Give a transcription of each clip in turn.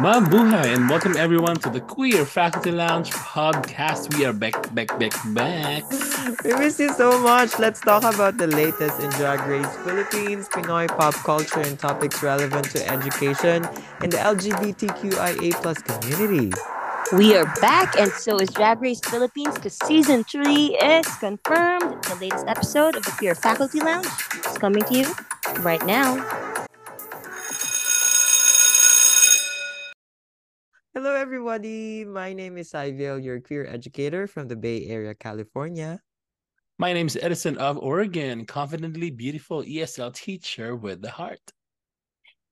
Mabuhay and welcome everyone to the Queer Faculty Lounge podcast. We are back, back, back, back. We miss you so much. Let's talk about the latest in Drag Race Philippines, Pinoy pop culture, and topics relevant to education and the LGBTQIA plus community. We are back, and so is Drag Race Philippines because season three is confirmed. The latest episode of the Queer Faculty Lounge is coming to you right now. Everybody. My name is Iville, your queer educator from the Bay Area, California. My name is Edison of Oregon, confidently beautiful ESL teacher with the heart.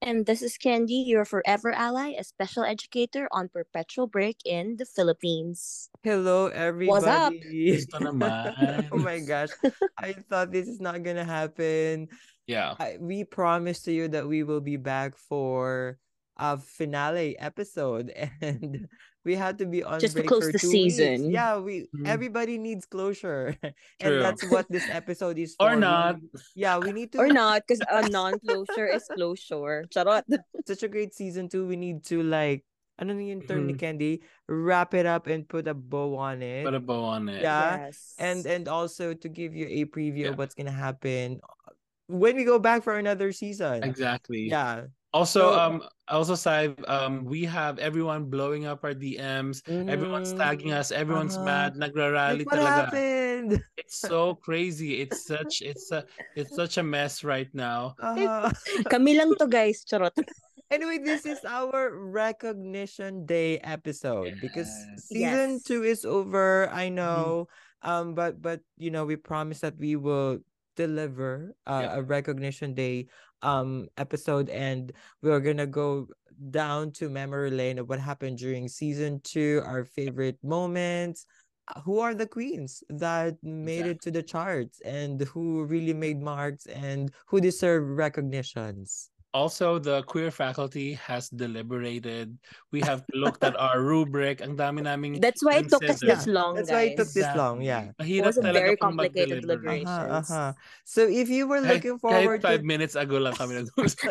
And this is Candy, your forever ally, a special educator on perpetual break in the Philippines. Hello, everybody. What's up? Oh my gosh. I thought this is not going to happen. Yeah. I, we promise to you that we will be back for a finale episode and we had to be on Just to break close for the two weeks. season. Yeah, we Mhm. everybody needs closure. True. and that's what this episode is for. Or not. Yeah, we need to Or not, because a non-closure is closure. Charot. such a great season two. We need to like ano na yung term ni Mhm. Candy? Wrap it up and put a bow on it. Put a bow on it. Yeah. Yes. and and also to give you a preview Yeah. of what's gonna happen when we go back for another season. Exactly. Yeah. Also, So- um, also, Sai, um, we have everyone blowing up our DMs. Everyone's Mhm. tagging us. Everyone's Uh-huh. mad. Nagrarally Like, what talaga. happened? It's so crazy. It's such it's a it's such a mess right now. Uh, Kami lang to, guys. Charot. anyway, this is our recognition day episode because season Yes. two is over. I know, um, but but you know, we promise that we will deliver uh, Yeah. a recognition day um episode, and we're gonna go down to memory lane of what happened during season two, our favorite moments. uh, Who are the queens that made it to the charts and who really made marks and who deserve recognitions? Also, the queer faculty has deliberated. We have looked at our rubric. Ang dami naming That's why it took us this long, That's guys. why it took this long, yeah. It Mahirap was a talaga very pong complicated mag-deliberate. deliberations. Uh-huh, uh-huh. So if you were Kahit, looking kahit forward five to minutes ago lang kami nag-usap.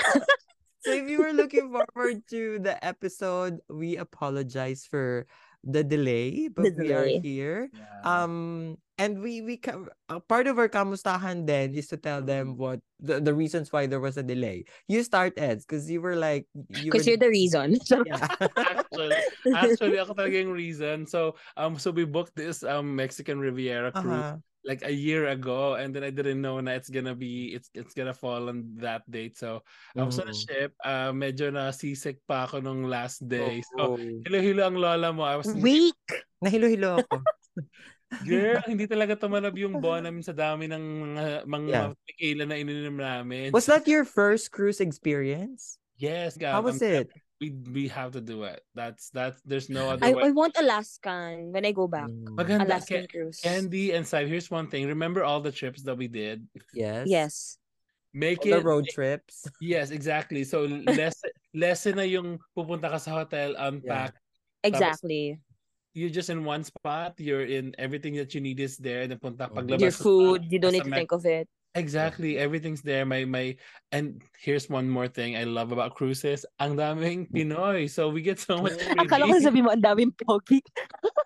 so if you were looking forward to the episode, we apologize for the delay, but The we are delay. here. Yeah. Um and we we ca- uh, part of our kamustahan then is to tell them what the, the reasons why there was a delay. You start Eds because you were like you Because were you're the reason. yeah. actually, actually ako talaga yung reason. So, um, so we booked this um Mexican Riviera cruise uh-huh. like a year ago, and then I didn't know na it's gonna be it's it's gonna fall on that date. So, I was on a ship. Uh, medyo na seasick pa ako nung last day. So, Oh. hilo-hilo ang lola mo. I was Weak. Nahilo-hilo ako. Girl, hindi talaga tumanab yung namin sa dami ng mga mga Yeah. tequila na ininom namin. Was that your first cruise experience? Yes, How God, was um, it? We we have to do it. That's that's there's no other I, way. I want Alaskan when I go back. Mm. Maganda. Alaskan cruise. Candy and Side, here's one thing. Remember all the trips that we did? Yes. Yes. Make The it road trips. Yes, exactly. So less lesson na yung pupunta ka sa hotel, unpack. Exactly. You're just in one spot. You're in everything that you need is there. And punta Mhm. paglabas Your food, you don't need to think of it. Exactly. Everything's there. My my and here's one more thing I love about cruises. Ang daming Pinoy. So we get so much Akala ko freebies. sabi mo, ang daming pogi.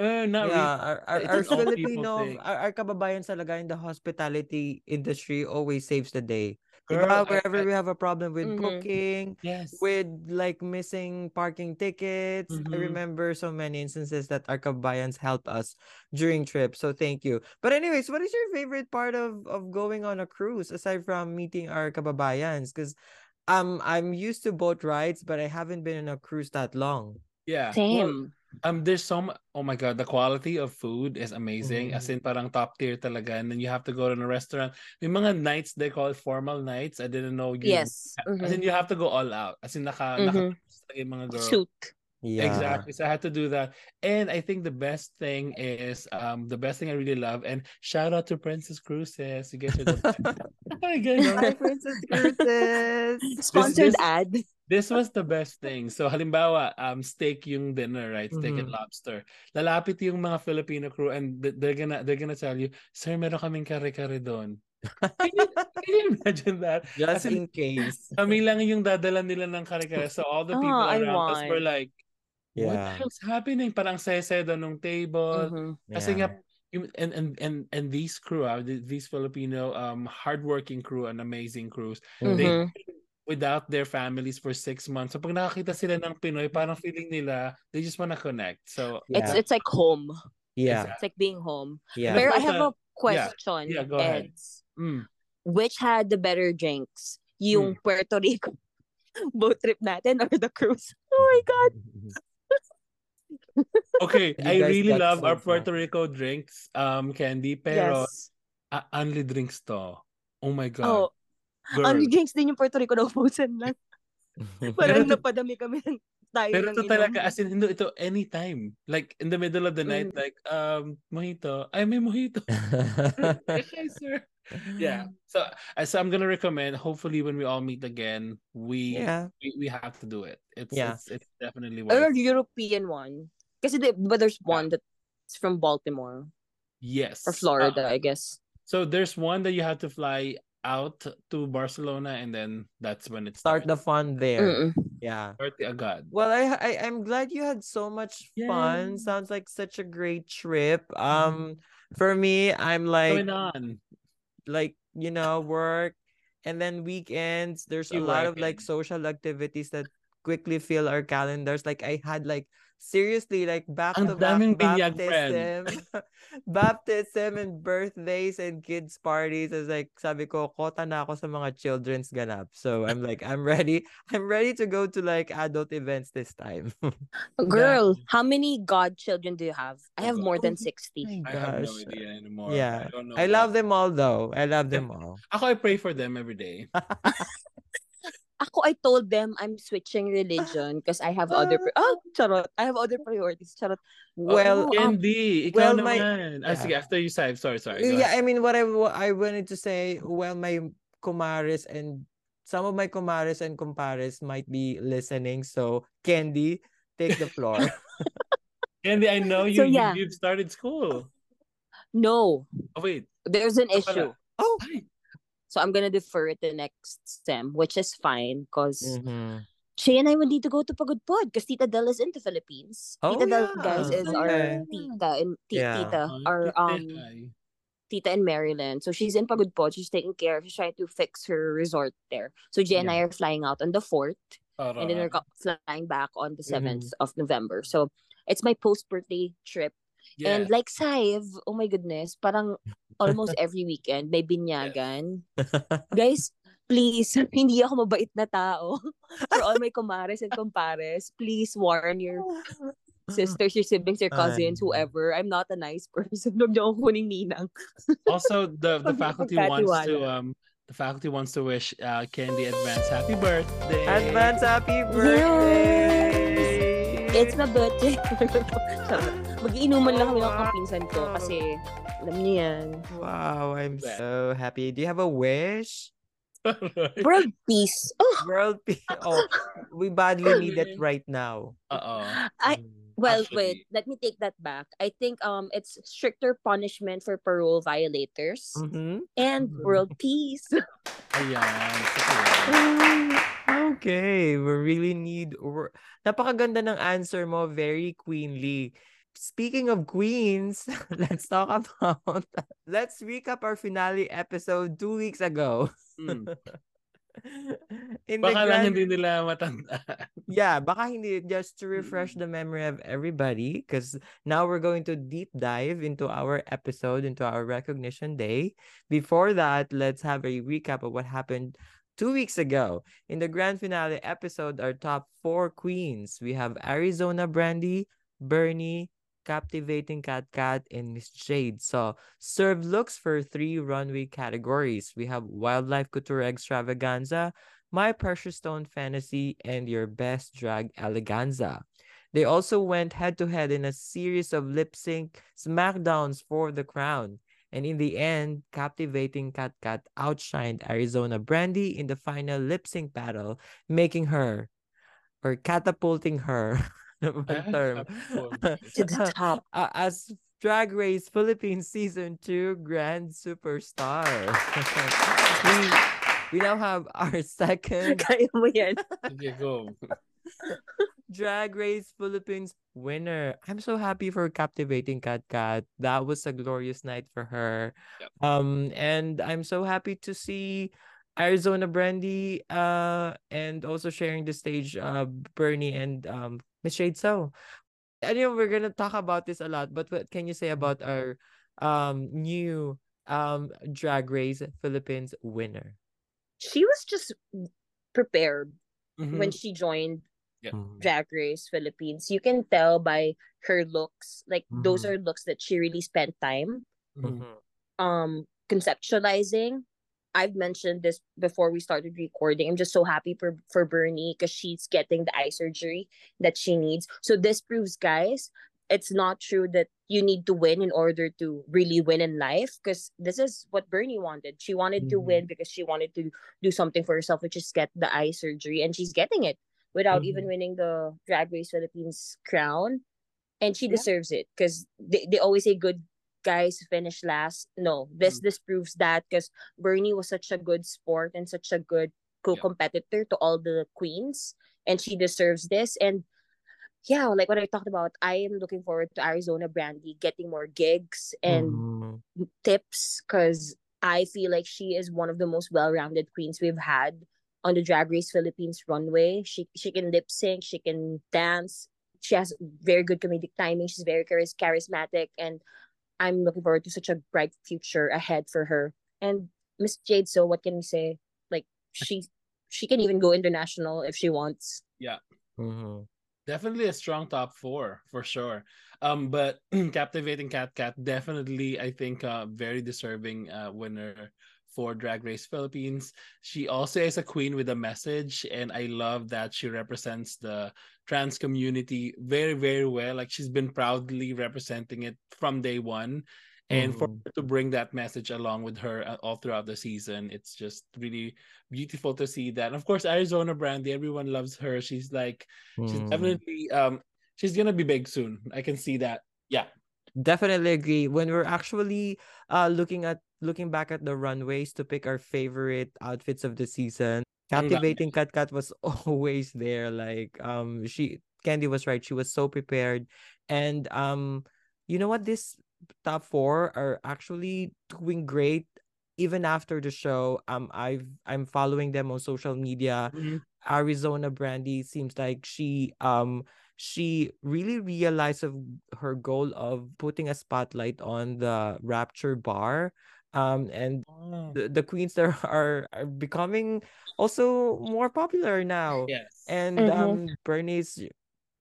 Uh, not yeah, really. our, our, It's our an old people Filipino, thing. our, our kababayan talaga in the hospitality industry always saves the day. Girl, Diba? I- Wherever I- we have a problem with Mhm. booking, Yes. with like missing parking tickets. I Mhm. remember so many instances that our kabayans help us during trips. So thank you. But anyways, what is your favorite part of of going on a cruise aside from meeting our kababayans? Because um I'm used to boat rides, but I haven't been on a cruise that long. Yeah. Well, Same. Um, there's so much. Oh my god, the quality of food is amazing. As in, Mhm. parang top tier talaga. And then you have to go to a restaurant. May mga nights they call it formal nights. I didn't know. You, Yes. As in, Mhm. you have to go all out. As in, naka, naka Mhm. yung mga girls. Suit. Yeah. Exactly. So I had to do that. And I think the best thing is um the best thing I really love and shout out to Princess Cruises. You guys are the best. Hi, Princess Cruises. Sponsored this- ad. This was the best thing. So halimbawa, um steak yung dinner, right? Steak and Mhm. lobster. Lalapit yung mga Filipino crew and they're gonna they're gonna tell you, "Sir, meron kaming kare-kare doon." Can you, Can you imagine that? Just in, in case. kami lang yung dadala nila ng kare-kare. So all the people Ah, I around us were want. Like, what the Yeah. hell's happening? Parang sese doon ng table. Mhm. Kasi yeah. nga, and, and, and, and these crew, th- these Filipino um hardworking crew and amazing crews, they Mhm. without their families for six months. So pag nakakita sila ng Pinoy, parang feeling nila, they just wanna connect. So, It's Yeah. it's like home. Yeah. It's like being home. Yeah. Pero I But, have uh, a question, Yeah, go ahead. Eds. mm, Which had the better drinks? Yung Hmm. Puerto Rico boat trip natin or the cruise? Oh my God. okay, You I really love so our drunk. Puerto Rico drinks, um, Candy, pero yes. ah, only drinks to. Oh my God. Oh, Girl. only drinks din yung Puerto Rico na ubusan lang. Parang napadami kami ng tayo Pero ng ito talaga, as in, hindi ito anytime. Like, in the middle of the night, Mm. like, um, mojito. Ay, may mojito. okay, sir. Yeah. So, uh, so I'm gonna recommend, hopefully when we all meet again, we yeah. we, we have to do it. It's, Yeah. it's, it's definitely Or worth it. European one. Kasi di, but there's one that's from Baltimore Yes. or Florida, Uh, I guess. so there's one that you have to fly out to Barcelona and then that's when it Start starts. the fun there. Mm-mm. Yeah. Party agad. Well, I, I I'm glad you had so much fun. Sounds like such a great trip. Um, for me, I'm like Going on. like you know work, and then weekends. There's a You lot of like social activities that quickly fill our calendars. Like I had like seriously like back Ang to back baptism, baptism and birthdays and kids parties. It's like sabi ko kota na ako sa mga children's ganap. So I'm like I'm ready. I'm ready to go to like adult events this time. Girl, how many godchildren do you have? I have Oh, more than oh 60. my I have no idea anymore. Yeah. I don't know. I love them all though. I love them all. Ako, I pray for them every day. Ako, I told them I'm switching religion because I have other... pri- oh, charot. I have other priorities. Charot. Well, Oh, um, Candy, well, ikaw my- naman. Ah, sige, after you side. Sorry, sorry. yeah, ahead. I mean what I I wanted to say, well, my kumares and some of my kumares and kumpares might be listening. So Candy, take the floor. Candy, I know you, So, you, yeah. you you've started school. no. Oh wait. There's an issue. oh. Ay, So I'm gonna defer it to next sem, which is fine because Mhm. Shay and I will need to go to Pagudpud because Tita Del is in the Philippines. Oh, Tita Del, yeah. guys, is Okay. our tita in ti- Yeah. tita, our um tita in Maryland. So she's in Pagudpud. She's taking care. She's trying to fix her resort there. So Jay and I are flying out on the fourth, and then we're Aray. flying back on the Mm-hmm. 7th of November. So it's my post birthday trip. And like Saiv, oh my goodness, parang almost every weekend may binyagan. Guys, please, hindi ako mabait na tao. For all my kumares and kumpares, please warn your sisters, your siblings, your cousins, whoever. I'm not a nice person. Huwag niyo akong kuning ninang. also the the faculty wants to um the faculty wants to wish uh Candy advance happy birthday. Advance happy birthday. It's my birthday. Mag-iinuman lang kami ng kapinsan ko kasi alam niyo yan. Wow, I'm so happy. Do you have a wish? World peace. Oh, World peace. Oh, we badly need it right now. Uh-oh. I, Well, Actually. wait. Let me take that back. I think um it's stricter punishment for parole violators Mhm. and Mhm. world peace. Ayan. Lang. Okay, we really need wor- Napakaganda ng answer mo, very queenly. Speaking of queens, let's talk about let's recap our finale episode two weeks ago. Hmm. In Baka lang grand- hindi nila matandaan. yeah, baka hindi just to refresh the memory of everybody because now we're going to deep dive into our episode, into our recognition day. Before that, let's have a recap of what happened two weeks ago. In the grand finale episode, our top four queens we have Arizona Brandy, Bernie, Captivating Kat Kat, and Miss Jade. So, serve looks for three runway categories. We have Wildlife Couture Extravaganza, my Precious Stone Fantasy, and Your Best Drag Eleganza. They also went head to head in a series of lip sync smackdowns for the crown. And in the end, captivating Kat Kat outshined Arizona Brandy in the final lip sync battle, making her or catapulting her. ano bang term? To the top. Uh, as Drag Race Philippines Season 2 Grand Superstar. we, we now have our second Kaya mo yan. Sige, go. Drag Race Philippines winner. I'm so happy for captivating Kat Kat. That was a glorious night for her. Yep. Um, and I'm so happy to see Arizona Brandy uh and also sharing the stage uh Bernie and um Miss Shade So. I know we're gonna talk about this a lot, but what can you say about our um new um Drag Race Philippines winner? She was just prepared Mhm. when she joined Mm. Drag Race Philippines. You can tell by her looks. Like those Mhm. are looks that she really spent time Mhm. Mhm. um conceptualizing. I've mentioned this before we started recording. I'm just so happy for for Bernie because she's getting the eye surgery that she needs. So this proves, guys, it's not true that you need to win in order to really win in life. Because this is what Bernie wanted. She wanted to Mhm. win because she wanted to do something for herself, which is get the eye surgery, and she's getting it without even Mhm. winning the Drag Race Philippines crown. And she Yeah. deserves it because they, they always say good guys finish last. No, this Mm. this proves that because Bernie was such a good sport and such a good co-competitor to all the queens, and she deserves this. And yeah, like what I talked about, I am looking forward to Arizona Brandy getting more gigs and Mhm. tips because I feel like she is one of the most well-rounded queens we've had on the Drag Race Philippines runway. She she can lip sync, she can dance. She has very good comedic timing. She's very charismatic, and I'm looking forward to such a bright future ahead for her. And Miss Jade, so what can we say? Like she she can even go international if she wants. Mhm. Definitely a strong top four for sure. Um, but captivating Kat Kat definitely, I think, uh, very deserving uh, winner for Drag Race Philippines. She also is a queen with a message, and I love that she represents the trans community very, very well. Like she's been proudly representing it from day one. And for Mhm. her to bring that message along with her uh, all throughout the season, it's just really beautiful to see that. And of course, Arizona Brandy, everyone loves her. She's like She's Mm. definitely um she's gonna be big soon. I can see that. Yeah. Definitely agree. When we're actually uh looking at looking back at the runways to pick our favorite outfits of the season captivating Kat Kat was always there. Like um she candy was right. She was so prepared. And um you know what? This top four are actually doing great. Even after the show um i've i'm following them on social media. Mhm. Arizona Brandy seems like she um she really realized of her goal of putting a spotlight on the Rapture bar um and Oh, the, the queens there are, are becoming also more popular now. Yes. and Mhm. um Bernie's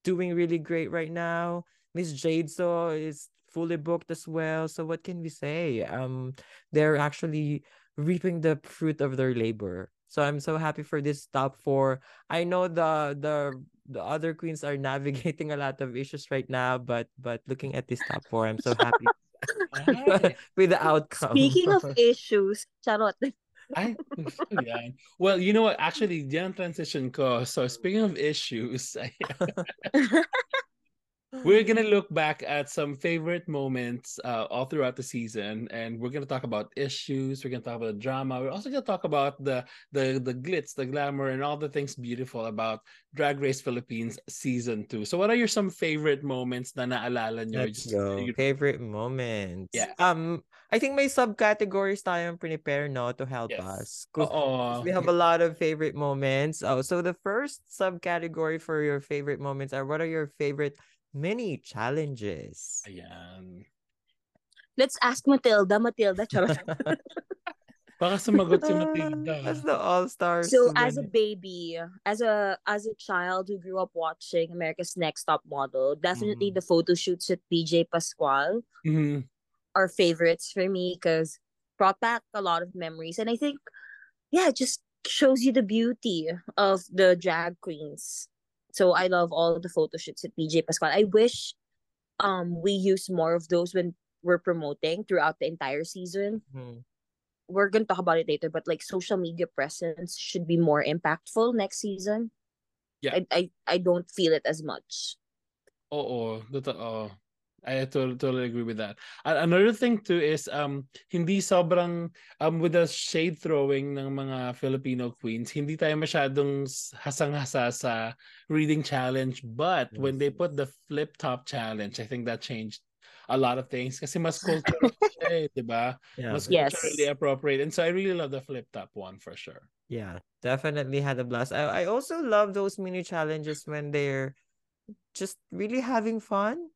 doing really great right now. Miss Jade so is fully booked as well. So what can we say? Um they're actually reaping the fruit of their labor. So I'm so happy for this top four I know the the the other queens are navigating a lot of issues right now but but looking at this top four I'm so happy with the outcome Speaking of issues, charot. ay, gusto ko yan. Well, you know what? Actually, diyan transition ko. So, speaking of issues, we're gonna look back at some favorite moments uh, all throughout the season, and we're gonna talk about issues. We're gonna talk about drama. We're also gonna talk about the the the glitz, the glamour, and all the things beautiful about Drag Race Philippines season two. So, what are your some favorite moments na naalala nyo? Let's Just- go. you- Favorite moments. Yeah. Um, I think may subcategories tayong prepare no to help Yes. us. Oo. we have a lot of favorite moments. Oh, so the first subcategory for your favorite moments are what are your favorite mini challenges? Ayan. Let's ask Matilduh. Matilduh, charot. Baka sumagot si Ah, Matilduh. That's the all-stars. So as a baby, as a as a child who grew up watching America's Next Top Model, definitely Mhm. the photo shoots with PJ Pascual Mhm. are favorites for me because brought back a lot of memories, and I think, yeah, it just shows you the beauty of the drag queens. So I love all the photo shoots with PJ Pascual. I wish, um, we use more of those when we're promoting throughout the entire season Mhm. we're gonna talk about it later, but like social media presence should be more impactful next season. Yeah. I I, I don't feel it as much. Oo, totoo. I totally, totally agree with that. Another thing too is um hindi sobrang um with the shade throwing ng mga Filipino queens, hindi tayo masyadong hasang-hasa sa reading challenge, but when they put the flip top challenge, I think that changed a lot of things kasi mas cultural siya, eh, 'di ba? Yeah. Mas Yes. culturally appropriate. And so I really love the flip top one for sure. Yeah, definitely had a blast. I, I also love those mini challenges when they're just really having fun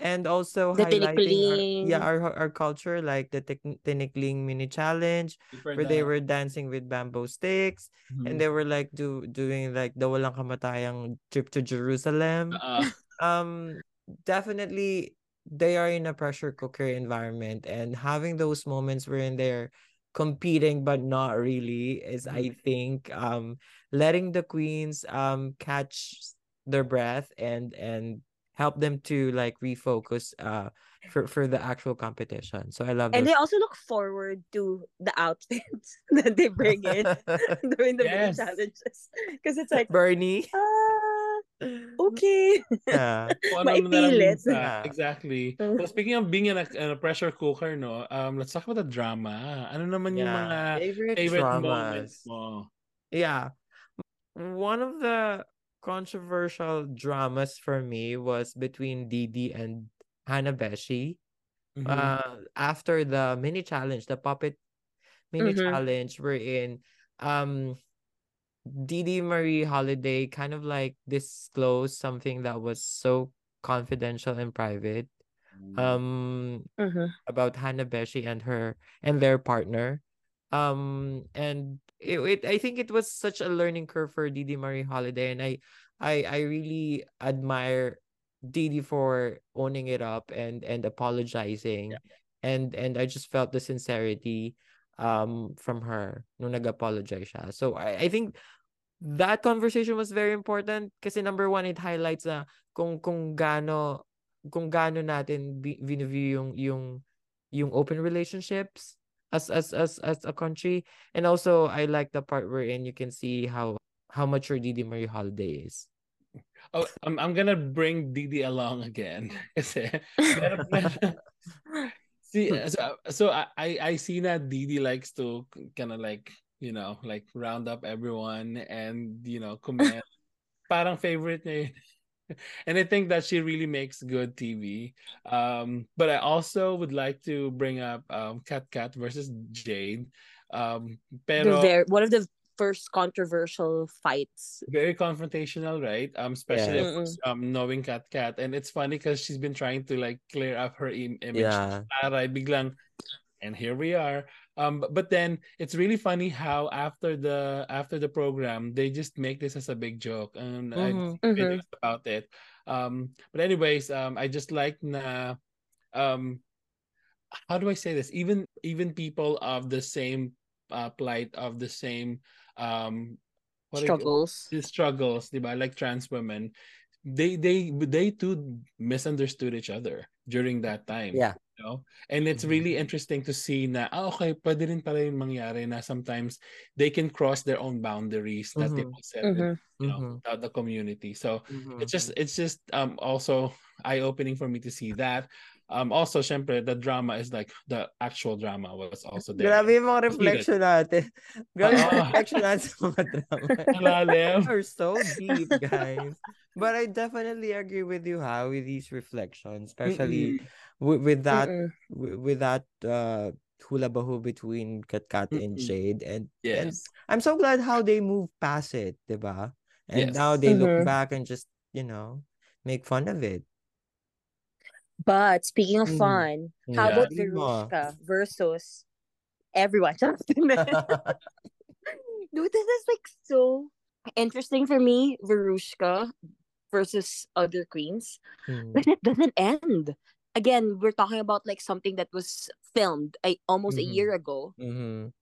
and also The highlighting our, yeah, our our culture like the tic- tinikling mini challenge where they were dancing with bamboo sticks Mm-hmm. and they were like do doing like the walang kamatayang trip to Jerusalem. uh, um definitely they are in a pressure cooker environment and having those moments wherein they're competing but not really is i think um letting the queens um catch their breath and and help them to like refocus uh for for the actual competition so i love And those they also look forward to the outfits that they bring in during the Yes. challenges. Because it's like, bernie ah, okay. yeah kung ano na Maipilit. Yeah. Exactly. So speaking of being in a, in a pressure cooker, no, um, let's talk about the drama. Ano naman yung yeah mga favorite, favorite moments mo? Yeah. One of the controversial dramas for me was between Deedee and Hana Beshie. Mhm. Uh, after the mini challenge, the puppet mini Mhm. challenge, we're in. Um, Deedee Marié Holliday kind of like disclosed something that was so confidential and private. Um, Mhm. about Hana Beshie and her and their partner. Um and it, it I think it was such a learning curve for Deedee Marié Holliday and I I I really admire Deedee for owning it up and and apologizing and and I just felt the sincerity um from her nung nag-apologize siya. So I I think that conversation was very important kasi number one it highlights na kung kung gaano kung gaano natin view yung yung yung open relationships as as as as a country and also I like the part wherein you can see how how mature Deedee Marié Holliday is. Oh, I'm, I'm gonna bring Deedee along again. Kasi, meron- meron- see, hmm. so, so I, I see that Deedee likes to kind of like, you know, like round up everyone and, you know, comment. Parang favorite niya. And I think that she really makes good TV. Um, but I also would like to bring up um, Kat Kat versus Jade. Um, pero ver- one of the first controversial fights. very confrontational, right? Um, especially course, um knowing Kat Kat, and it's funny because she's been trying to like clear up her im- image. Yeah. Taray, biglang, and here we are. Um, but, but then it's really funny how after the after the program they just make this as a big joke, and I Mhm. see videos about it. Um, but anyways, um, I just like na, um, how do I say this? Even even people of the same uh, plight of the same um what struggles. the struggles, diba? Like trans women, they they they too misunderstood each other during that time. Yeah. You know? And it's Mhm. really interesting to see na, ah, okay, pwede rin pala yung mangyari na sometimes they can cross their own boundaries that they Mhm. once set Mhm. you know, Mhm. without the community. So Mhm. it's just it's just um also eye-opening for me to see that. Um also syempre the drama is like the actual drama was also there. Grabe yung mga Let's read it. reflection natin. Grabe yung reflection natin sa mga drama. Are so deep, guys. But I definitely agree with you, ha, with these reflections, especially Mm-mm. With, with that Mm-mm. with, with that uh hula bahu between Kat Kat and. Jade, and and Yes. I'm so glad how they move past it, diba? And Yes. now they look Mhm. back and just you know make fun of it. But speaking of Mm. fun, how Yeah. about Veruschka versus everyone? Dude, this is like so interesting for me, Veruschka versus other queens. Mm. But it doesn't end. Again, we're talking about like something that was filmed I, almost a Mhm. year ago, Mhm.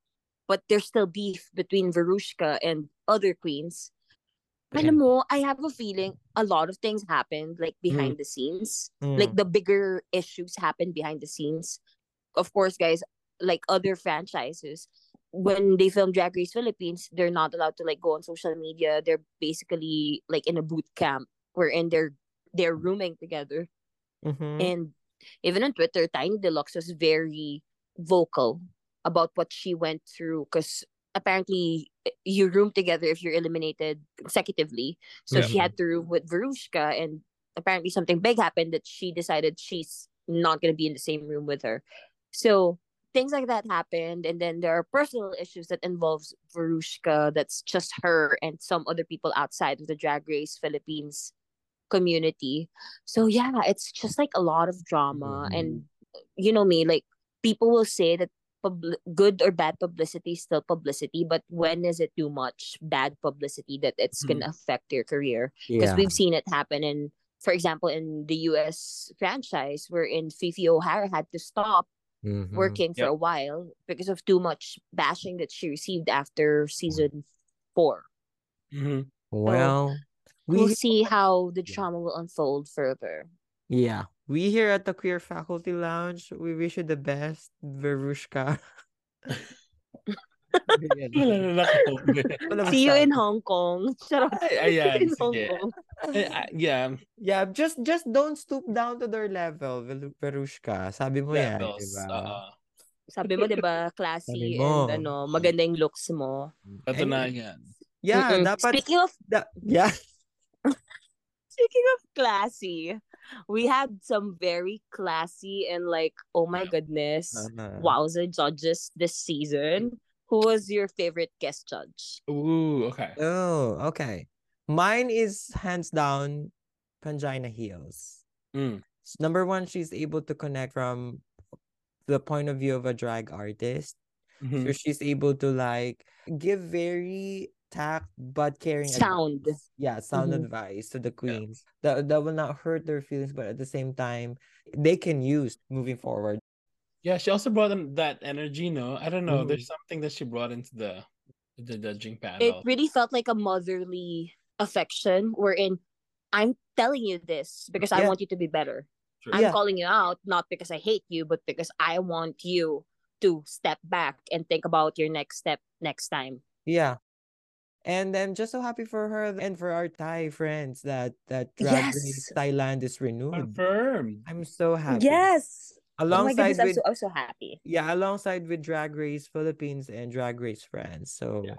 but there's still beef between Veruschka and other queens. Alam mo, I have a feeling a lot of things happened like behind the scenes. Like Mm. the bigger issues happened behind the scenes. Of course, guys, like other franchises, when they film Drag Race Philippines, they're not allowed to like go on social media. They're basically like in a boot camp wherein they're they're rooming together. Mhm. And even on Twitter, Tiny Deluxe was very vocal about what she went through because apparently eh, you room together if you're eliminated consecutively. So Yeah. she had to room with Veruschka, and apparently something big happened that she decided she's not going to be in the same room with her. So things like that happened, and then there are personal issues that involves Veruschka. That's just her and some other people outside of the Drag Race Philippines community. So yeah, it's just like a lot of drama, and you know me, like people will say that pub- good or bad publicity is still publicity, but when is it too much bad publicity that it's gonna affect your career? Because Yeah. we've seen it happen in, for example, in the U.S. franchise, wherein Phi Phi O'Hara had to stop Mhm. working for Yep. a while because of too much bashing that she received after season four. Mhm. Well, we We'll see how the Yeah. drama will unfold further. yeah, we here at the Queer Faculty Lounge, we wish you the best, Veruschka. Ayan. Wala na nakakomment. Wala See you in. Hong Kong. Charot. Ay, ayan, in Hong sige. Kong. Yeah, Yeah, just just don't stoop down to their level, Veruschka. Sabi mo yan, levels. diba? oo. Sabi mo, di ba, classy Sabi mo. and ano, maganda yung looks mo. Katunayan. Yeah, Mm-mm. dapat Speaking of da- yeah. Speaking of classy, we had some very classy and like, oh my goodness, Uh-huh. wowza judges this season. Who was your favorite guest judge? Ooh, okay. Oh, okay. Mine is hands down Pangina Heals. Mm. S- Number one, she's able to connect from the point of view of a drag artist. Mhm. So she's able to like give very tact but caring Sound. advice. Yeah, sound Mhm. advice to the queens. That that will not hurt their feelings, but at the same time, they can use moving forward. Yeah, she also brought in that energy, no? I don't know. Mhm. There's something that she brought into the the judging panel It really felt like a motherly affection wherein I'm telling you this because I want you to be better. True. I'm Yeah. calling you out not because I hate you, but because I want you to step back and think about your next step next time. Yeah. And I'm just so happy for her and for our Thai friends that that Drag Race Thailand is renewed. Confirmed. I'm so happy. Yes. Oh my Alongside goodness, I'm so, I'm so happy. yeah, alongside with Drag Race Philippines and Drag Race France. So Yeah.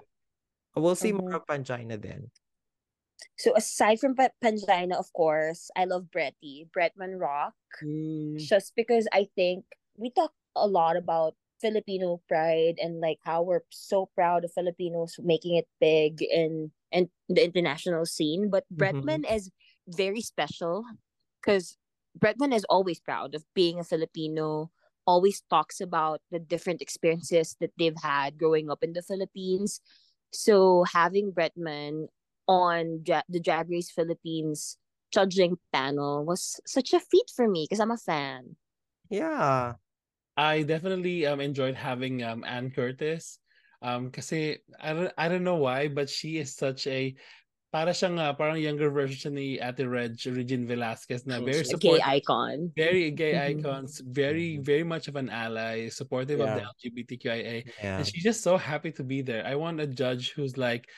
we'll see more Mhm. of Pangina then. So aside from Pangina, of course, I love Bretty, Bretman Rock, Mm, just because I think we talk a lot about Filipino pride and like how we're so proud of Filipinos making it big in in the international scene. But. Mm-hmm. Bretman is very special because Bretman is always proud of being a Filipino. Always talks about the different experiences that they've had growing up in the Philippines. So having Bretman on Dra- the Drag Race Philippines judging panel was such a feat for me because I'm a fan. Yeah. I definitely um enjoyed having um Anne Curtis. Um kasi I don't I don't know why but she is such a para siyang uh, parang younger version ni Ate Reg Regine Velasquez na very She's a gay icon. very gay Mhm. icons, very, Mhm. very much of an ally, supportive of the LGBTQIA. Yeah. And she's just so happy to be there. I want a judge who's like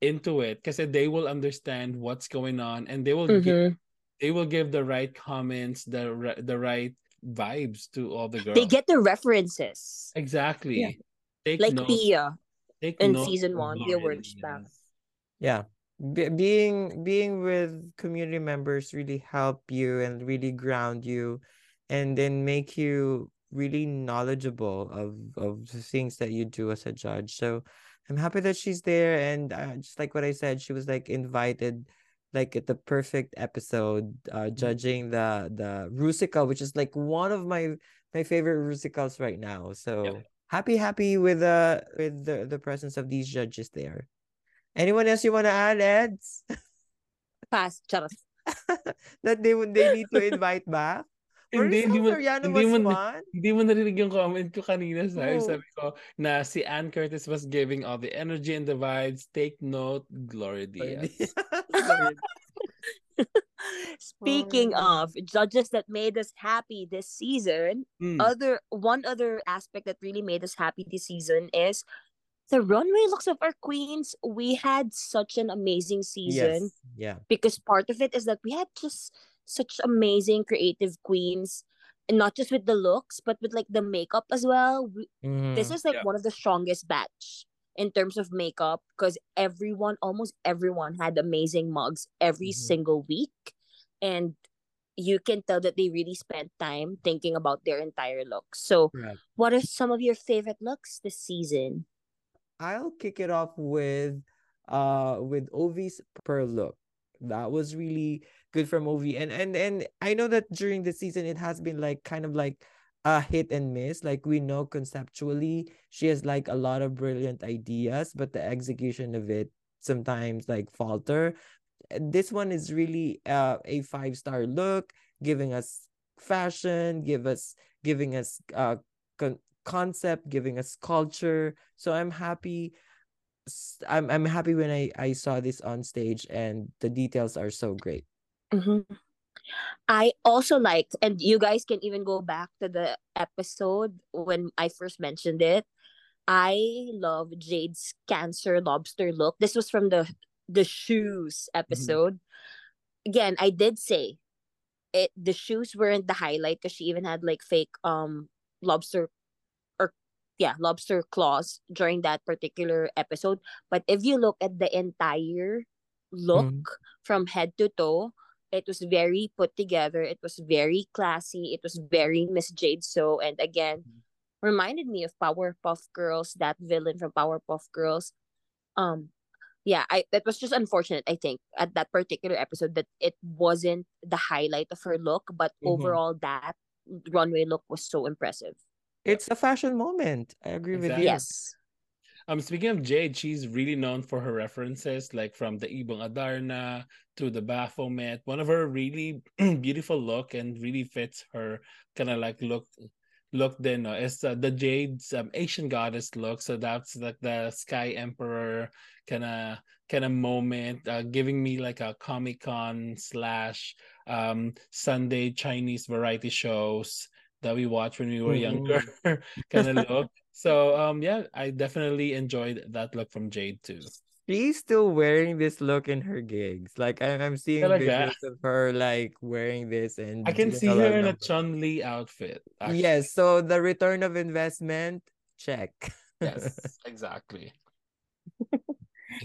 into it because they will understand what's going on and they will give, Mhm. they will give the right comments, the the right vibes to all the girls. They get the references. exactly. Take Like note, Pia take in season one, Gloria Pia Wurtzbach. Diaz. Yeah. Be- being being with community members really help you and really ground you and then make you really knowledgeable of of the things that you do as a judge. So I'm happy that she's there and uh, just like what I said, she was like invited like the perfect episode uh judging the the Rusical, which is like one of my my favorite Rusicals right now. So happy happy with uh with the the presence of these judges there. Anyone else you want to add, Eds? Pass. Charot. that they would they need to invite back? Hindi, hindi Maricel mo- hindi was mo- one. Hindi mo narinig yung comment ko kanina sa Oo. sabi ko na si Anne Curtis was giving all the energy and the vibes. Take note, Gloria Diaz. Speaking Oh. of judges that made us happy this season, Mm. other one other aspect that really made us happy this season is the runway looks of our queens. We had such an amazing season yes. Yeah. because part of it is that we had just such amazing creative queens. and not just with the looks, but with like the makeup as well. We- This Mhm. is like Yeah. one of the strongest batch in terms of makeup because everyone, almost everyone, had amazing mugs every Mhm. single week, and you can tell that they really spent time thinking about their entire look. So, Correct. what are some of your favorite looks this season? I'll kick it off with uh with Ovi's pearl look. That was really good for movie. And and and I know that during the season it has been like kind of like a hit and miss. Like we know conceptually she has like a lot of brilliant ideas, but the execution of it sometimes like falter. This one is really uh a five star look, giving us fashion, give us giving us uh con- concept, giving us culture. So I'm happy. I'm I'm happy when I I saw this on stage and the details are so great. Mhm. I also liked, and you guys can even go back to the episode when I first mentioned it. I love Jade's cancer lobster look. This was from the the shoes episode. Again, I did say it. The shoes weren't the highlight because she even had like fake um lobster or yeah lobster claws during that particular episode. But if you look at the entire look from head to toe, it was very put together. It was very classy. It was very Miss Jade So, and again, reminded me of Powerpuff Girls, that villain from Powerpuff Girls. Um, yeah, I that was just unfortunate. I think at that particular episode that it wasn't the highlight of her look, but Mhm. overall that runway look was so impressive. It's a fashion moment. I agree with you. Yes. Um, speaking of Jade, she's really known for her references, like from the Ibong Adarna to the Baphomet. One of her really beautiful look and really fits her kind of like look look then no, is uh, the Jade's um, Asian goddess look. So that's like the Sky Emperor kind of kind of moment, uh, giving me like a Comic Con slash um Sunday Chinese variety shows that we watched when we were Mhm. younger kind of look. So um yeah, I definitely enjoyed that look from Jade too. She's still wearing this look in her gigs. Like I'm, I'm seeing Talaga? videos of her like wearing this and I can see her of in a. Chun Li outfit. actually. Yes, so the return of investment, check. Yes, exactly.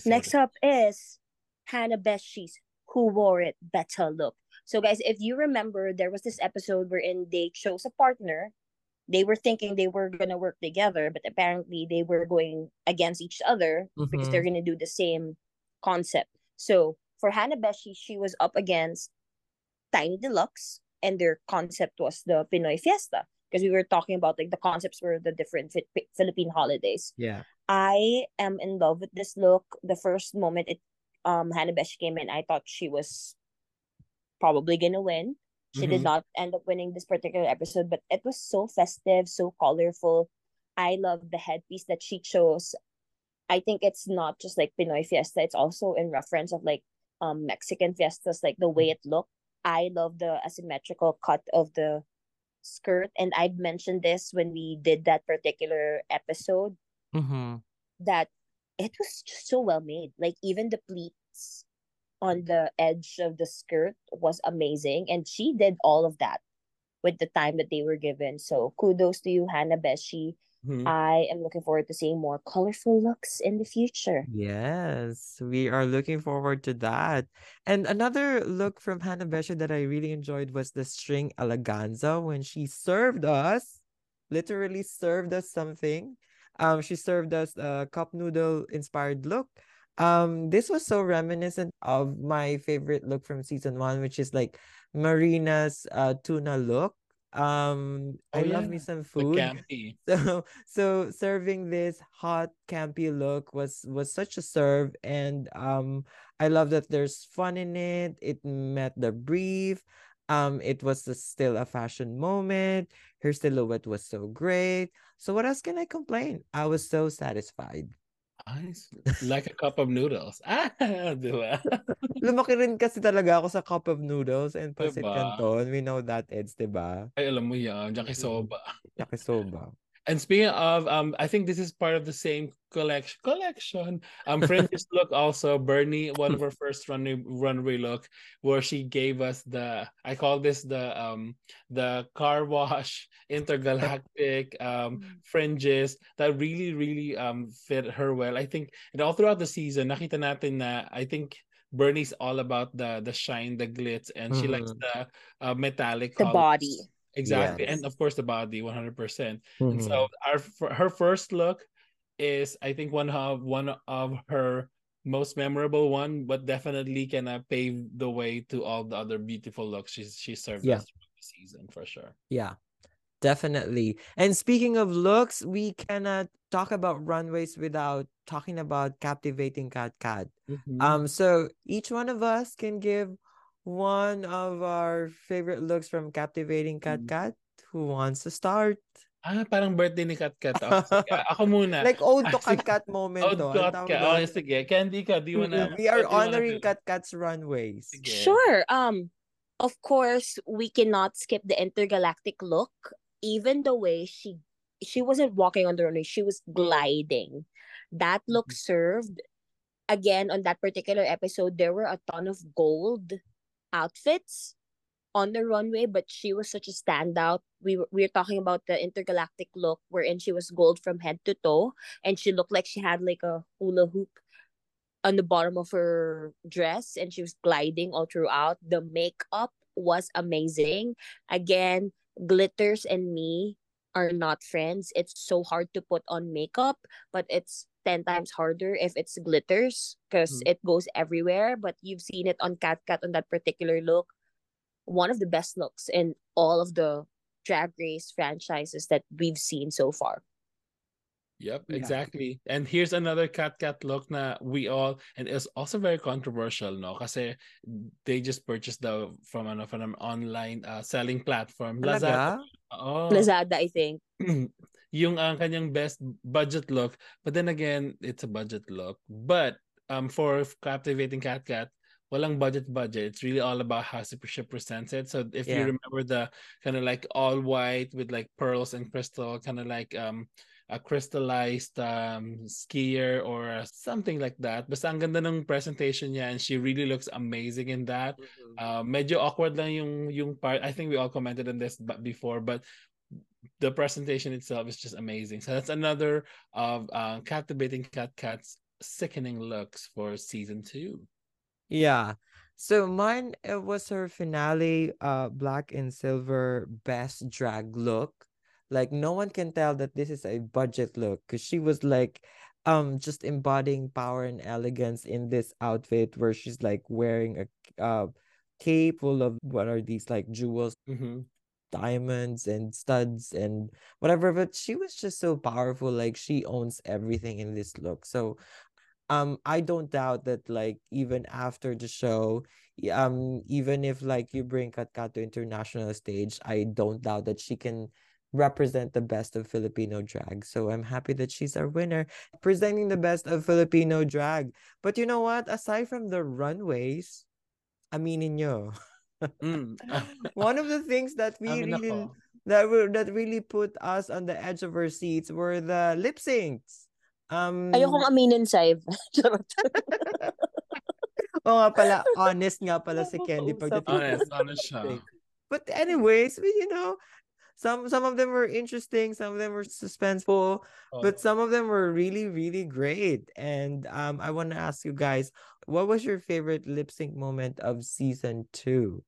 Next up is Hana Beshie's Who Wore It Better Look. So, guys, if you remember, there was this episode wherein they chose a partner. They were thinking they were going to work together, but apparently they were going against each other because Mhm. they're going to do the same concept. So, for Hana Beshie, she was up against Tiny Deluxe, and their concept was the Pinoy Fiesta. Because we were talking about like the concepts were the different Fi- Philippine holidays. Yeah. I am in love with this look. The first moment it um Hannah Besh came in, I thought she was probably gonna win. She did Mhm. not end up winning this particular episode, but it was so festive, so colorful. I love the headpiece that she chose. I think it's not just like Pinoy Fiesta, it's also in reference of like um Mexican fiestas, like the way it looked. I love the asymmetrical cut of the skirt, and I mentioned this when we did that particular episode Mhm. that it was just so well made. Like even the pleats on the edge of the skirt was amazing, and she did all of that with the time that they were given. So kudos to you, Hana Beshie. Mhm. I am looking forward to seeing more colorful looks in the future. Yes, we are looking forward to that. And another look from Hannah Besha that I really enjoyed was the string eleganza when she served us, literally served us something. Um, she served us a cup noodle inspired look. Um, this was so reminiscent of my favorite look from season one, which is like Marina's uh tuna look. Um, Oh, I love me some food. So so serving this hot campy look was was such a serve and um I love that there's fun in it. It met the brief. Um it was still a fashion moment. Her silhouette was so great. So what else can I complain? I was so satisfied. Like a cup of noodles. Ah, di ba? Lumaki rin kasi talaga ako sa cup of noodles and pancit Diba? canton. We know that, Eds, diba? Ay, alam mo yan, yakisoba. Yakisoba. And speaking of, um, I think this is part of the same collection. Collection. Um, Fringe's look also. Bernie, one of her first runway runway look, where she gave us the. I call this the um the car wash intergalactic um fringes that really really um fit her well. I think and all throughout the season, nakita natin na I think Bernie's all about the the shine, the glitz, and she likes Mhm. the uh, metallic. The colors. body. Exactly. Yes. And of course the body 100%. And Mhm. so our her first look is I think one of one of her most memorable one, but definitely can pave the way to all the other beautiful looks she's she served Yeah. us the season for sure. Yeah, definitely. And speaking of looks, we cannot talk about runways without talking about captivating Kat Kat. Mm-hmm. Um, so each one of us can give one of our favorite looks from captivating Kat Mm. Kat. Who wants to start? ah, parang birthday ni Kat Kat. Ako, ako muna. Like old to Ah, sige. Kat Kat moment Oh, to. Kat Ang tawag Kat. doon. Oh, sige. Candy ka. Di mo na. We are do you wanna honoring do? Kat Kat's runways. Sige. Sure. Um, of course, we cannot skip the intergalactic look. Even the way she she wasn't walking on the runway, she was gliding. That look Mhm. served again on that particular episode. There were a ton of gold outfits on the runway, but she was such a standout. We were we were talking about the intergalactic look, wherein she was gold from head to toe, and she looked like she had like a hula hoop on the bottom of her dress and she was gliding all throughout. The makeup was amazing. Again, glitters and me are not friends. It's so hard to put on makeup, but it's 10 times harder if it's glitters because Mhm. it goes everywhere. But you've seen it on Kat Kat on that particular look. One of the best looks in all of the drag race franchises that we've seen so far. Yep, Yeah. exactly. And here's another Kat Kat look na we all and it's also very controversial, no? Kasi they just purchased the from ano from an online uh, selling platform, Lazada. Oh. Lazada, I think. yung ang kanyang best budget look, but then again, it's a budget look. But um for captivating Kat Kat, walang budget budget. It's really all about how she presents it. So if Yeah. you remember the kind of like all white with like pearls and crystal, kind of like um a crystallized um skier or something like that. Basta ang ganda ng presentation niya and she really looks amazing in that. Uh, medyo awkward lang yung yung part. I think we all commented on this before, but the presentation itself is just amazing. So that's another of uh, captivating Kat Kats sickening looks for season two. Yeah. So mine it was her finale uh black and silver best drag look. Like no one can tell that this is a budget look because she was like um just embodying power and elegance in this outfit where she's like wearing a uh cape full of what are these like jewels Mhm. diamonds and studs and whatever but she was just so powerful like she owns everything in this look so um i don't doubt that like even after the show um even if like you bring Kat Kat to international stage i don't doubt that she can represent the best of filipino drag so i'm happy that she's our winner presenting the best of filipino drag but you know what aside from the runways aminin nyo Mm. one of the things that we Amin really ako. that were that really put us on the edge of our seats were the lip syncs. Um, Ayokong aminin, Saiv. Charot. Oo nga pala, honest nga pala si Candy Usap. pagdating Honest, honest siya. But anyways, we- you know, some some of them were interesting, some of them were suspenseful, Oh. but some of them were really really great. And um, I want to ask you guys, what was your favorite lip sync moment of season two?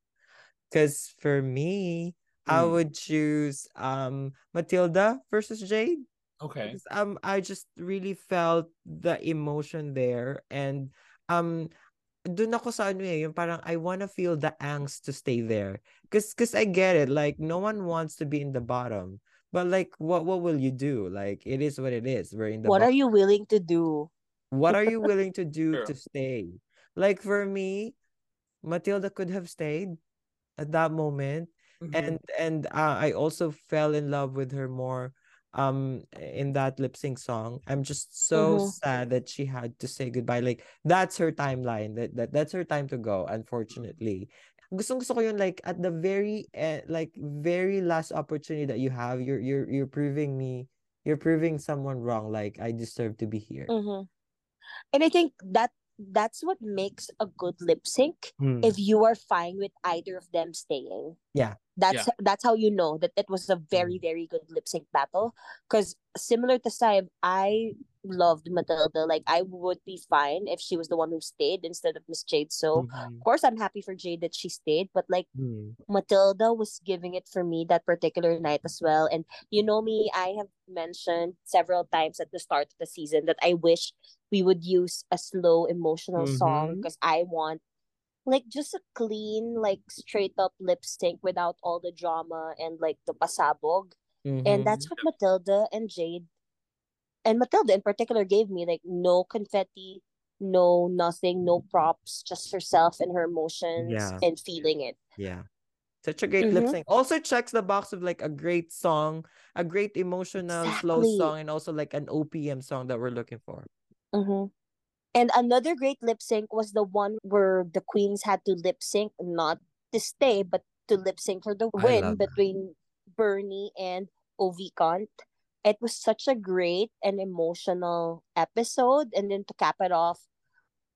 Because for me, I Mm. would choose um Matilduh versus Jade. okay. Um I just really felt the emotion there and um dun ako sa ano eh, yung parang I wanna feel the angst to stay there. Cause, cause I get it, like no one wants to be in the bottom. But like what what will you do? Like it is what it is. We're in the What bottom. are you willing to do? what are you willing to do True. to stay? Like for me, Matilduh could have stayed at that moment Mhm. and and uh, I also fell in love with her more um in that lip sync song. I'm just so Mhm. sad that she had to say goodbye. Like that's her timeline. That, that that's her time to go, unfortunately. Gustong gusto ko yun like at the very eh, like very last opportunity that you have, you're you're you're proving me you're proving someone wrong. Like I deserve to be here. Mhm. And I think that that's what makes a good lip sync Mm. if you are fine with either of them staying. Yeah. That's that's how you know that it was a very very good lip sync battle cuz similar to Saib, I loved Matilduh. Like I would be fine if she was the one who stayed instead of Miss Jade. So Mhm. of course I'm happy for Jade that she stayed, but like Mm. Matilduh was giving it for me that particular night as well. And you know me, I have mentioned several times at the start of the season that I wish we would use a slow emotional song Mhm. because I want like just a clean, like straight up lip sync without all the drama and like the pasabog. Mhm. And that's what Matilduh and Jade and Matilduh in particular gave me like no confetti, no nothing, no props, just herself and her emotions Yeah. and feeling it. Yeah. Such a great lip Mhm. sync. Also checks the box of like a great song, a great emotional slow song, and also like an OPM song that we're looking for. Mm-hmm. And another great lip sync was the one where the queens had to lip sync, not to stay, but to lip sync for the win love that. between Bernie and Ovikant. It was such a great and emotional episode. And then to cap it off,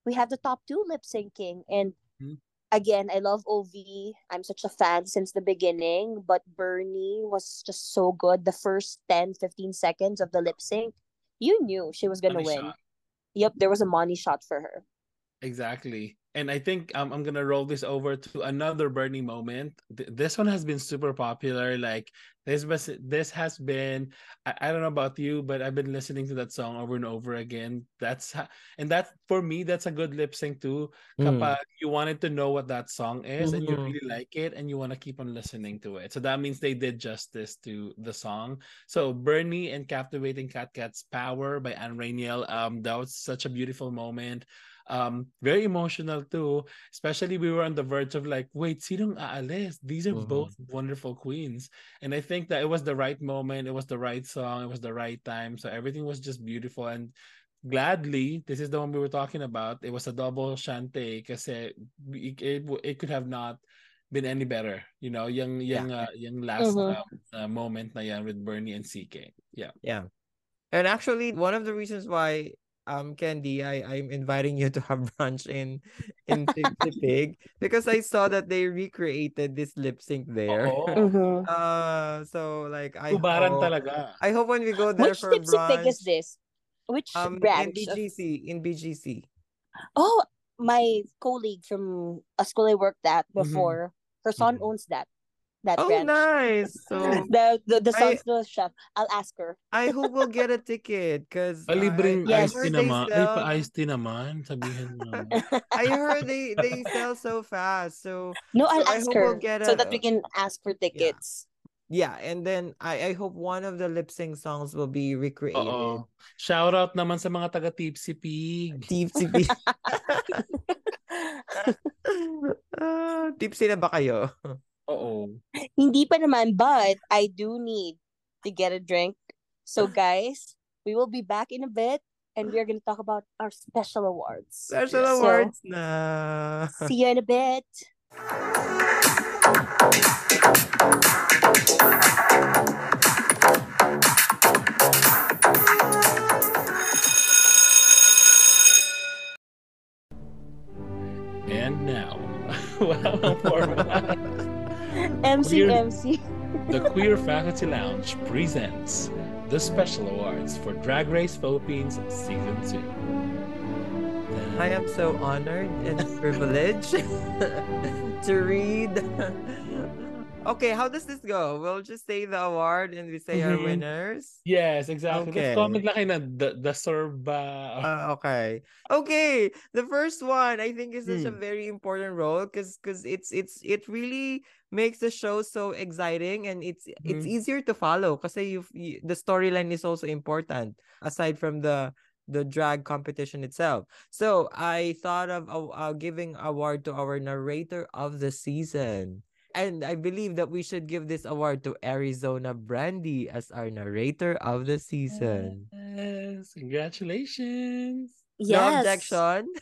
we have the top two lip syncing. And Mhm. again, I love OV. I'm such a fan since the beginning, but Bernie was just so good. The first 10, 15 seconds of the lip sync, you knew she was going to win. shot. Yep, there was a money shot for her. Exactly. And I think um, I'm gonna roll this over to another Bernie moment. Th- this one has been super popular. Like this was this has been I, I don't know about you, but I've been listening to that song over and over again. That's ha- and that for me that's a good lip sync too. Mm. You wanted to know what that song is and you Mhm. really like it and you want to keep on listening to it. So that means they did justice to the song. So Bernie and Captivating Kat Kat's Power by Anne Rainiel. Um, that was such a beautiful moment. Um, very emotional too. Especially we were on the verge of like, wait, sinong aalis? These are Mhm. both wonderful queens. And I think that it was the right moment, it was the right song, it was the right time. So everything was just beautiful. And gladly, this is the one we were talking about. It was a double shante kasi it, it, it could have not been any better. You know, yung, yung, uh, yung last Mhm. um, uh, moment na yan with Bernie and CK. Yeah. Yeah. And actually, one of the reasons why um Candy, I I'm inviting you to have brunch in in Tipsy Pig because I saw that they recreated this lip sync there. Oo. Mm-hmm. Uh so like I Ubaran hope, talaga. I hope when we go there Which for tipsy pig is this? Which um in branch? of- BGC in BGC. Oh, my colleague from a school I worked at Mhm. before, her son Mhm. owns that that Oh, branch. nice. So The the, the I- son's the chef. I'll ask her. I hope we'll get a ticket because Palibreng Yes. iced tea naman. Ay, pa iced tea naman. Sabihin mo. I heard they they sell so fast. So No, So I'll I ask hope her we'll get so a- that we can ask for tickets. yeah, and then I I hope one of the lip sync songs will be recreated. Oo. Shout out naman sa mga taga Tipsy Pig. Tipsy Pig. Ah, tipsy na ba kayo? Oo. Hindi pa naman, but I do need to get a drink. So guys, we will be back in a bit and we are going to talk about our special awards. Special Yes. awards na. See you in a bit. And now, wow, for what? MC Weird. MC. the Queer Faculty Lounge presents the special awards for Drag Race Philippines Season 2. I am so honored and privileged to read. okay, how does this go? We'll just say the award and we say our Mhm. winners. Yes, exactly. Okay. Let's comment lang na the, the Sorba. Uh, okay. Okay. The first one I think is such a Hmm. very important role because because it's it's it really makes the show so exciting and it's it's Mhm. easier to follow because you the storyline is also important aside from the the drag competition itself. So I thought of uh, giving award to our narrator of the season. And I believe that we should give this award to Arizona Brandy as our narrator of the season. Yes, congratulations. No Yes. objection.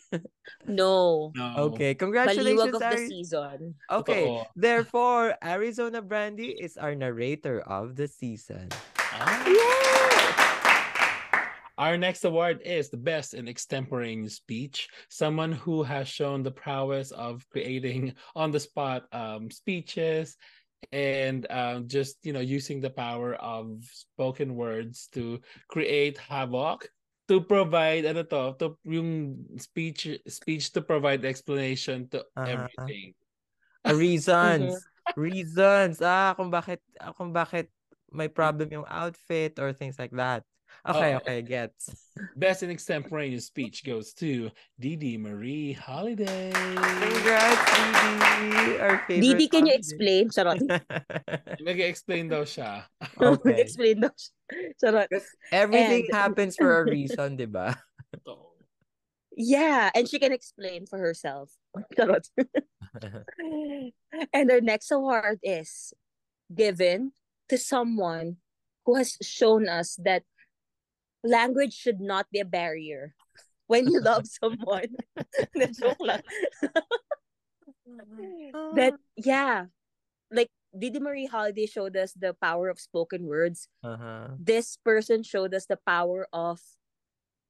No. No. Okay, Baliwag congratulations. of the season. okay, Totoo. therefore, Arizona Brandy is our narrator of the season. Ah, Yeah. Our next award is the best in extemporaneous speech. Someone who has shown the prowess of creating on the spot um, speeches and um, just you know using the power of spoken words to create havoc to provide ano to, to yung speech speech to provide explanation to Ah. everything. Ah, reasons. reasons. Ah, kung bakit kung bakit may problem yung outfit or things like that. Okay, Oo. okay, gets. Best in extemporaneous speech goes to Deedee Marié Holliday. Congrats, Deedee. Our favorite. Deedee, can you explain? Charot. Mag-explain daw siya. Okay. explain daw. siya. Charot. Everything And- happens for a reason, di ba? Yeah, and she can explain for herself. Charot. and our next award is given to someone who has shown us that language should not be a barrier when you love someone. Na joke lang. that yeah, like Deedee Marié Holliday showed us the power of spoken words. Uh-huh. This person showed us the power of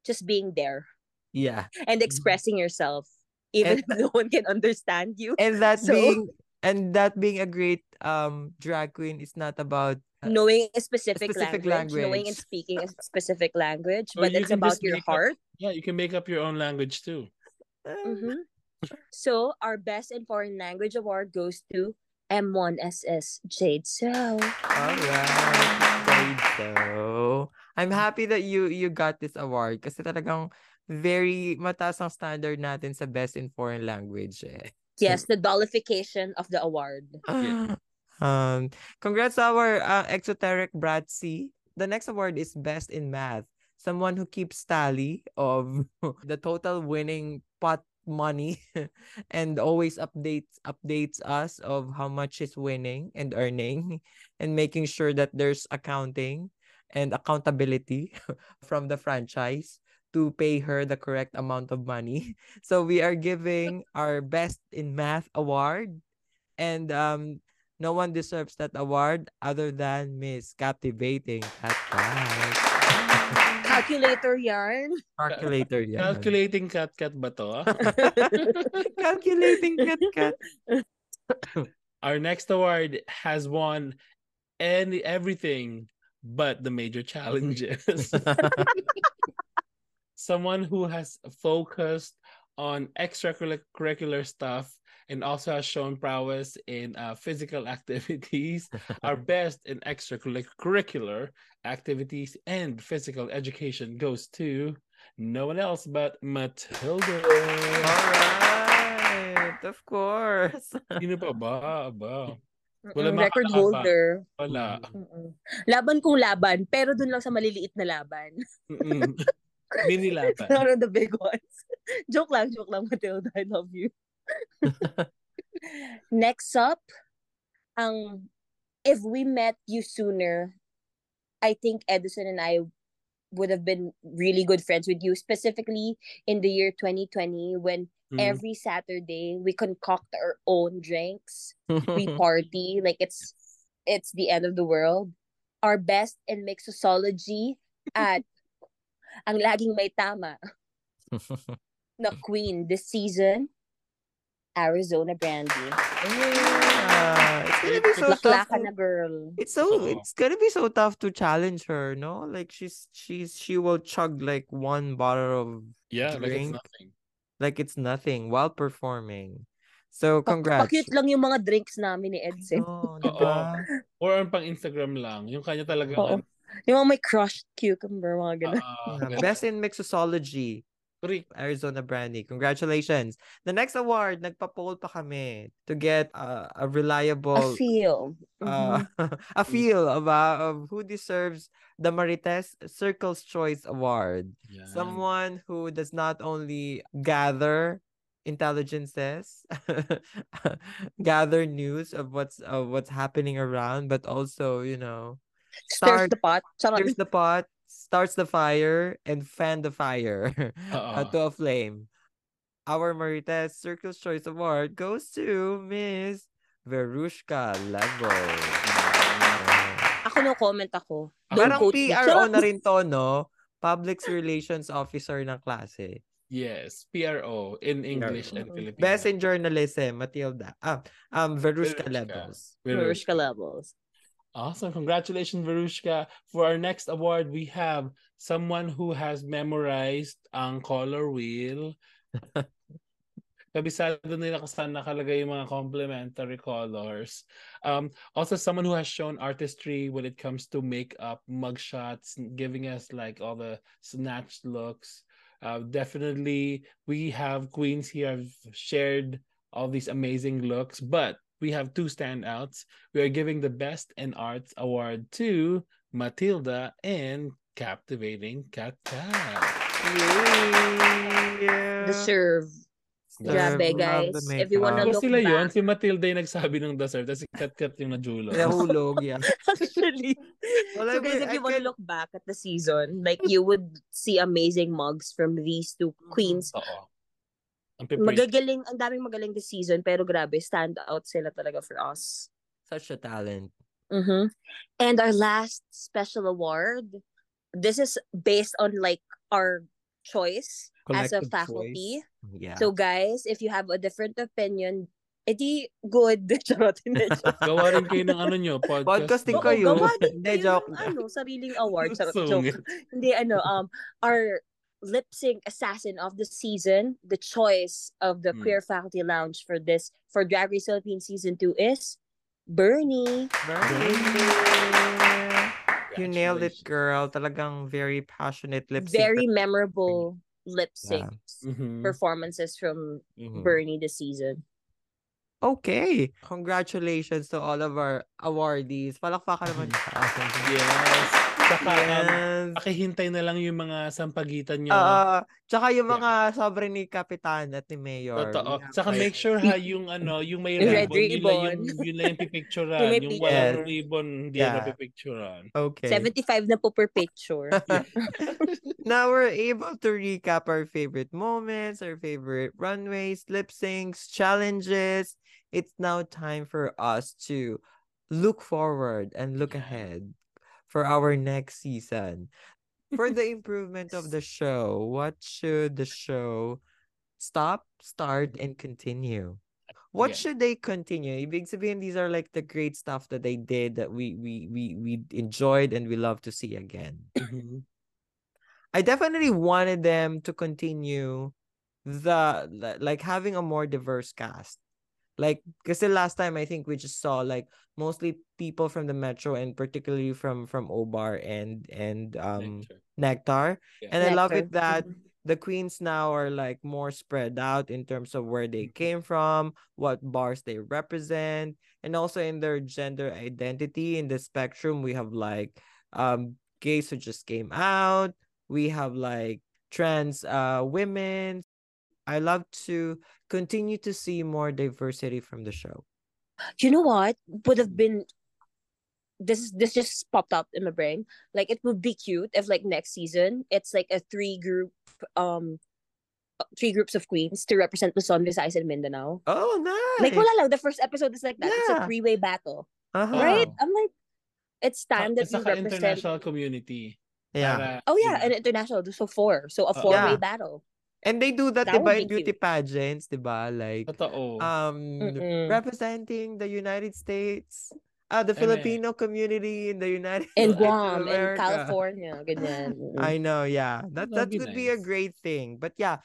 just being there Yeah. and expressing yourself, even And- if no one can understand you. And that So- being and that being a great um drag queen is not about uh, knowing a specific, specific language, knowing and speaking a specific language, Or but it's about your make up- heart. Yeah, you can make up your own language too. Mhm. So our best in foreign language award goes to M1SS Jade So. Alright. Great, so I'm happy that you you got this award kasi talagang very mataas ang standard natin sa best in foreign language eh. Yes, the dollification of the award. Yeah. Um, congrats to our uh, exoteric Bratsy. The next award is best in math. Someone who keeps tally of the total winning pot money and always updates updates us of how much is winning and earning and making sure that there's accounting and accountability from the franchise to pay her the correct amount of money. So we are giving our best in math award and um no one deserves that award other than Miss Captivating Kat Kat. Calculator yarn. Calculator yan. Calculating Kat Kat ba to? Calculating Kat Kat. Our next award has won any everything but the major challenges. Someone who has focused on extracurricular stuff and also has shown prowess in uh, physical activities, our best in extracurricular activities and physical education goes to no one else but Matilduh. Alright, of course. Sino pa ba? Aba. Mm-mm, Wala record makakaba. holder. Wala. Mm-mm. Laban kung laban, pero dun lang sa maliliit na laban. Mini laban. Not on the big ones. joke lang, joke lang, Matilduh. I love you. Next up, ang if we met you sooner, I think Edison and I would have been really good friends with you, specifically in the year 2020 when Mm. every Saturday we concoct our own drinks. we party like it's it's the end of the world. Our best in mixology at ang laging may tama na queen this season, Arizona Brandy. Yeah, it's gonna be so tough. To- na girl. It's so Oo. it's gonna be so tough to challenge her, no? Like she's she's she will chug like one bottle of Yeah, like it's drink nothing. like it's nothing while performing. So congrats. Pa-cute lang yung mga drinks namin ni Edson. Oh, Oo. diba? Or on pang Instagram lang. Yung kanya talaga. Oo. Yung mga may crushed cucumber, mga ganun. Yeah, Best in mixology, Correct. Arizona Brandy. Congratulations. The next award, nagpa-poll pa kami to get uh, a A reliable feel. uh, Mhm. a feel of, uh, of who deserves the Marites Circle's Choice Award. Yan. Someone who does not only gather intelligences, gather news of what's of what's happening around, but also, you know, Stirs start the pot. Charot. stirs the pot, starts the fire, and fan the fire uh, Oo. to a flame. Our Marites Circle's Choice Award goes to Miss Veruschka Level. Mm. Ako no comment ako. Ako Don't Parang quote me. PRO Charot. na rin to, no? Public Relations Officer ng klase. Yes, PRO in English and Filipino. Best in journalism, Matilduh. Ah, um, Veruschka Veruschka. levels. Marushka levels. Awesome. Congratulations, Veruschka. For our next award, we have someone who has memorized ang color wheel. Kabisado nila kasi saan nakalagay yung mga complementary colors. Um, also, someone who has shown artistry when it comes to makeup, mugshots, giving us like all the snatched looks. Uh, definitely, we have queens here have shared all these amazing looks, but we have two standouts. We are giving the Best in Arts Award to Matilduh and Captivating Kat Kat. Yeah. Deserve. Love Grabe, guys. the If you wanna look Tapos sila yun, back. si Matilduh yung nagsabi ng deserve, tapos si Kat Kat yung najulo. Nahulog, yeah. Actually. Well, so guys, if I you wanna look back at the season, like you would see amazing mugs from these two mm-hmm. queens. Oo. Magagaling, ang daming magaling this season, pero grabe, stand out sila talaga for us. Such a talent. Mm-hmm. And our last special award, this is based on like our choice as a Collective faculty. choice. Yeah. So guys, if you have a different opinion, edi good. Charot, hindi. Gawa rin kayo ng ano nyo, podcast. Podcasting Oo, kayo. gawa din kayo ng, ano, sariling award. Charot, joke. Hindi, ano, um, our lip sync assassin of the season, the choice of the Hmm. Queer Faculty Lounge for this, for Drag Race Philippines Season 2 is Bernie. Bernie. You nailed it, girl. Talagang very passionate lip sync. Very memorable lip sync Mhm. performances from Mhm. Bernie this season. Okay. Congratulations to all of our awardees. Palakpakan naman sa atin. Yes. Saka, um, Yes. pakihintay na lang yung mga sampagitan nyo. Oo. tsaka yung Yeah. mga sobre ni Kapitan at ni Mayor. Totoo. Have Saka make sure ha, yung ano, yung may ribbon, red yun lang yung, ribbon. yun lang yung pipicturean. Yung walang Yes. ribbon, hindi Yeah. na pipicturean. Okay. 75 na po per picture. now we're able to recap our favorite moments, our favorite runways, lip syncs, challenges. It's now time for us to look forward and look Yeah. ahead for our next season. For the improvement of the show, what should the show stop, start, and continue? What Yeah. should they continue? Ibig sabihin, these are like the great stuff that they did that we we we we enjoyed and we love to see again. Mhm. I definitely wanted them to continue the like having a more diverse cast. Like because the last time I think we just saw like mostly people from the metro and particularly from from Obar and and um Nectar. Nectar. Yeah. And I love it that the queens now are like more spread out in terms of where they Mhm. came from, what bars they represent, and also in their gender identity in the spectrum. We have like um gays who just came out. We have like trans uh women. I love to continue to see more diversity from the show. you know what would have been this is this just popped up in my brain like it would be cute if like next season it's like a three group um uh, three groups of queens to represent Luzon, Visayas, and Mindanao. Oh, nice. Like wala lang, the first episode is like that. It's a three-way battle, uh-huh. right? I'm like, it's time that Sa- we saka represent. international community. Yeah. Para, Oh yeah, yun. and international. So four, so a four-way Yeah. battle. And they do that, That diba, in beauty cute. pageants, diba? Like, Totoo. um Mm-mm. representing the United States, uh, the Eme. Filipino community in the United In States of Guam, in California, ganyan. I know, yeah. That that That'd be would be a great thing. But yeah,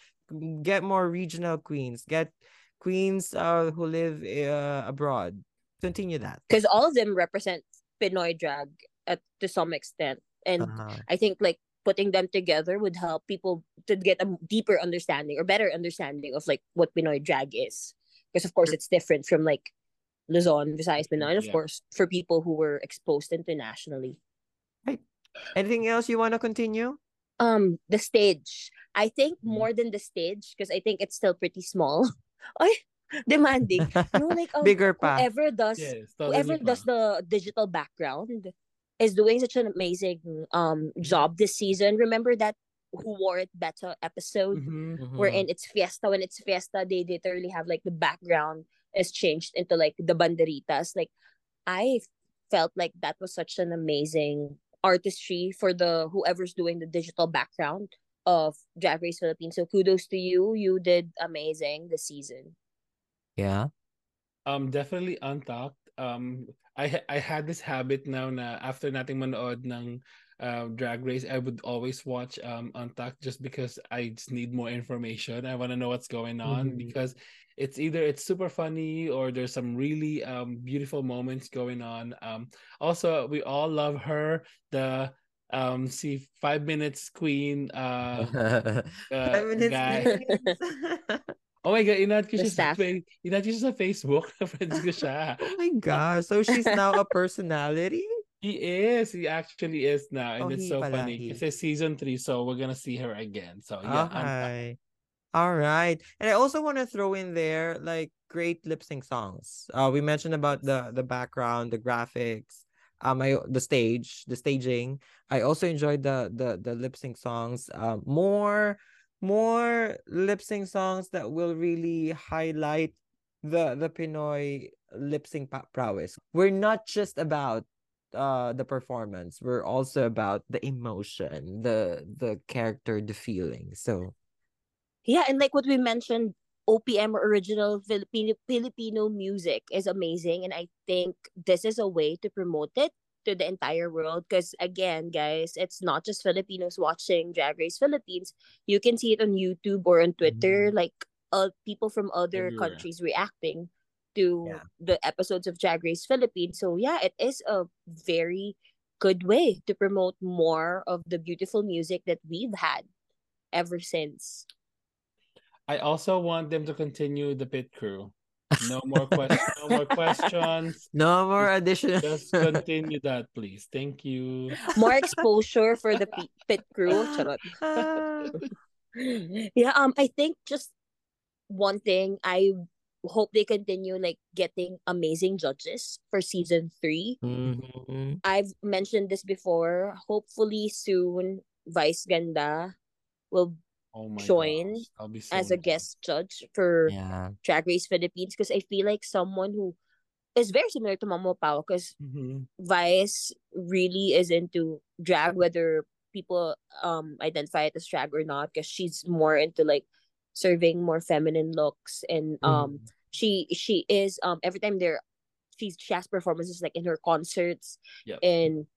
get more regional queens. Get queens uh who live uh, abroad. Continue that. because all of them represent Pinoy drag at to some extent, and Uh-huh. I think like putting them together would help people to get a deeper understanding or better understanding of like what Pinoy drag is, because of course it's different from like Luzon, Visayas, Mindanao, and of Yeah. course for people who were exposed internationally. Anything else you want to continue? Um, the stage. I think Mhm. more than the stage because I think it's still pretty small. Ay, demanding. No, like um, Bigger pa. whoever does yes, whoever totally does the digital background is doing such an amazing um Mm-hmm. job this season. Remember that who wore it better episode Mhm. Mhm. wherein it's fiesta when it's fiesta they literally have like the background is changed into like the banderitas like I felt like that was such an amazing artistry for the whoever's doing the digital background of Drag Race Philippines. So kudos to you. You did amazing this season. Yeah. Um, definitely Untucked. Um, I I had this habit now na after nating manood ng uh, Drag Race, I would always watch um Untucked just because I just need more information. I want to know what's going on Mhm. because it's either it's super funny or there's some really um beautiful moments going on. Um, also we all love her. The um see five minutes queen uh, uh Five minutes guy. queens. Oh my god, inad ko The siya sa staff. fa- inad ko siya sa Facebook. Friends ko siya. oh my gosh. So she's now a personality? He is. He actually is now. And Oh, it's so pala, funny. he. Kasi season 3, so we're gonna see her again. So yeah, I'm Okay. All right. And I also want to throw in there like great lip sync songs. Uh we mentioned about the the background, the graphics, um I, the stage, the staging. I also enjoyed the the the lip sync songs. Um more more lip sync songs that will really highlight the the Pinoy lip sync prowess. We're not just about uh the performance. We're also about the emotion, the the character, the feeling. So Yeah, and like what we mentioned, OPM original Filipino Filipino music is amazing, and I think this is a way to promote it to the entire world. Because again, guys, it's not just Filipinos watching Drag Race Philippines. You can see it on YouTube or on Twitter, like uh, people from other Everywhere. countries reacting to Yeah. the episodes of Drag Race Philippines. So yeah, it is a very good way to promote more of the beautiful music that we've had ever since. I also want them to continue the pit crew. No more questions. no more questions. no more additional. Just continue that, please. Thank you. more exposure for the pit, pit crew. Charot. Ah. yeah, um, I think just one thing I hope they continue like getting amazing judges for season three. Mhm. I've mentioned this before. Hopefully soon, Vice Ganda will Oh my Join gosh. Be so as a guest judge for Yeah. Drag Race Philippines because I feel like someone who is very similar to Mamo Pao because Mhm. Vice really is into drag, whether people um identify it as drag or not, because she's more into like serving more feminine looks and um Mhm. she she is um every time there she's she has performances like in her concerts Yep. and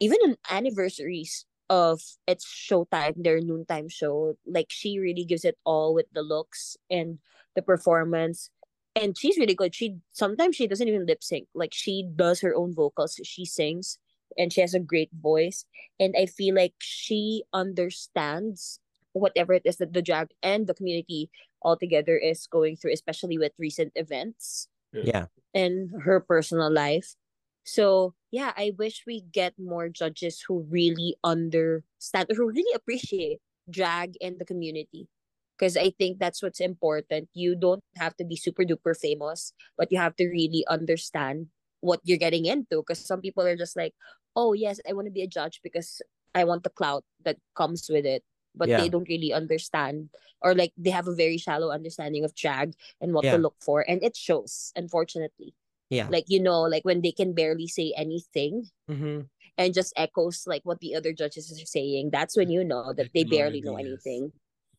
even in anniversaries of its showtime, their noontime show, like she really gives it all with the looks and the performance. And she's really good. She sometimes she doesn't even lip sync. Like she does her own vocals. She sings and she has a great voice. And I feel like she understands whatever it is that the drag and the community altogether is going through, especially with recent events Yeah. in her personal life. So yeah, I wish we get more judges who really understand or who really appreciate drag and the community. Because I think that's what's important. You don't have to be super duper famous, but you have to really understand what you're getting into. Because some people are just like, oh yes, I want to be a judge because I want the clout that comes with it. But Yeah. they don't really understand or like they have a very shallow understanding of drag and what Yeah. to look for. And it shows, unfortunately Yeah. like you know like when they can barely say anything Mhm. and just echoes like what the other judges are saying that's when you know that they barely know anything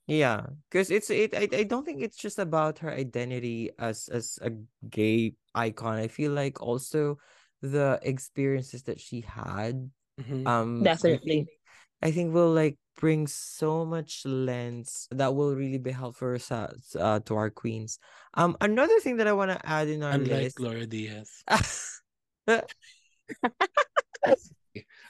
Yeah, because it's it. I, I don't think it's just about her identity as as a gay icon. I feel like also the experiences that she had. Mhm. Um, Definitely. I think will like bring so much lens that will really be helpful sa, uh, to our queens. Um, another thing that I want to add in our Unlike list. Laura Diaz.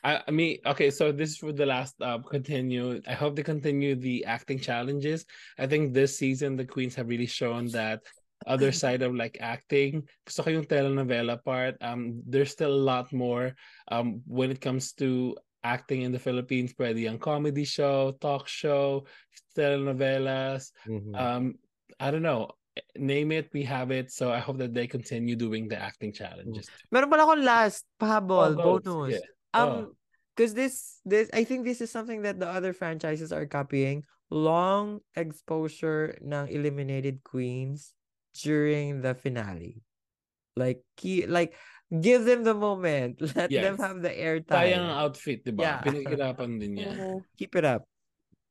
I, I mean, okay, so this is for the last uh, continue. I hope they continue the acting challenges. I think this season the queens have really shown that other side of like acting. Gusto ko yung telenovela part. Um, there's still a lot more um when it comes to acting in the Philippines. Pwede yung comedy show, talk show, telenovelas. Mhm. Um, I don't know. Name it, we have it. So I hope that they continue doing the acting challenges. Meron pala akong last Oh, pahabol go. bonus. Sige. Um, because this this I think this is something that the other franchises are copying. Long exposure ng eliminated queens during the finale. Like key, like give them the moment. Let them have the Sayang airtime. ang outfit, di ba? Yeah. Pinaghirapan din yan. Keep it up.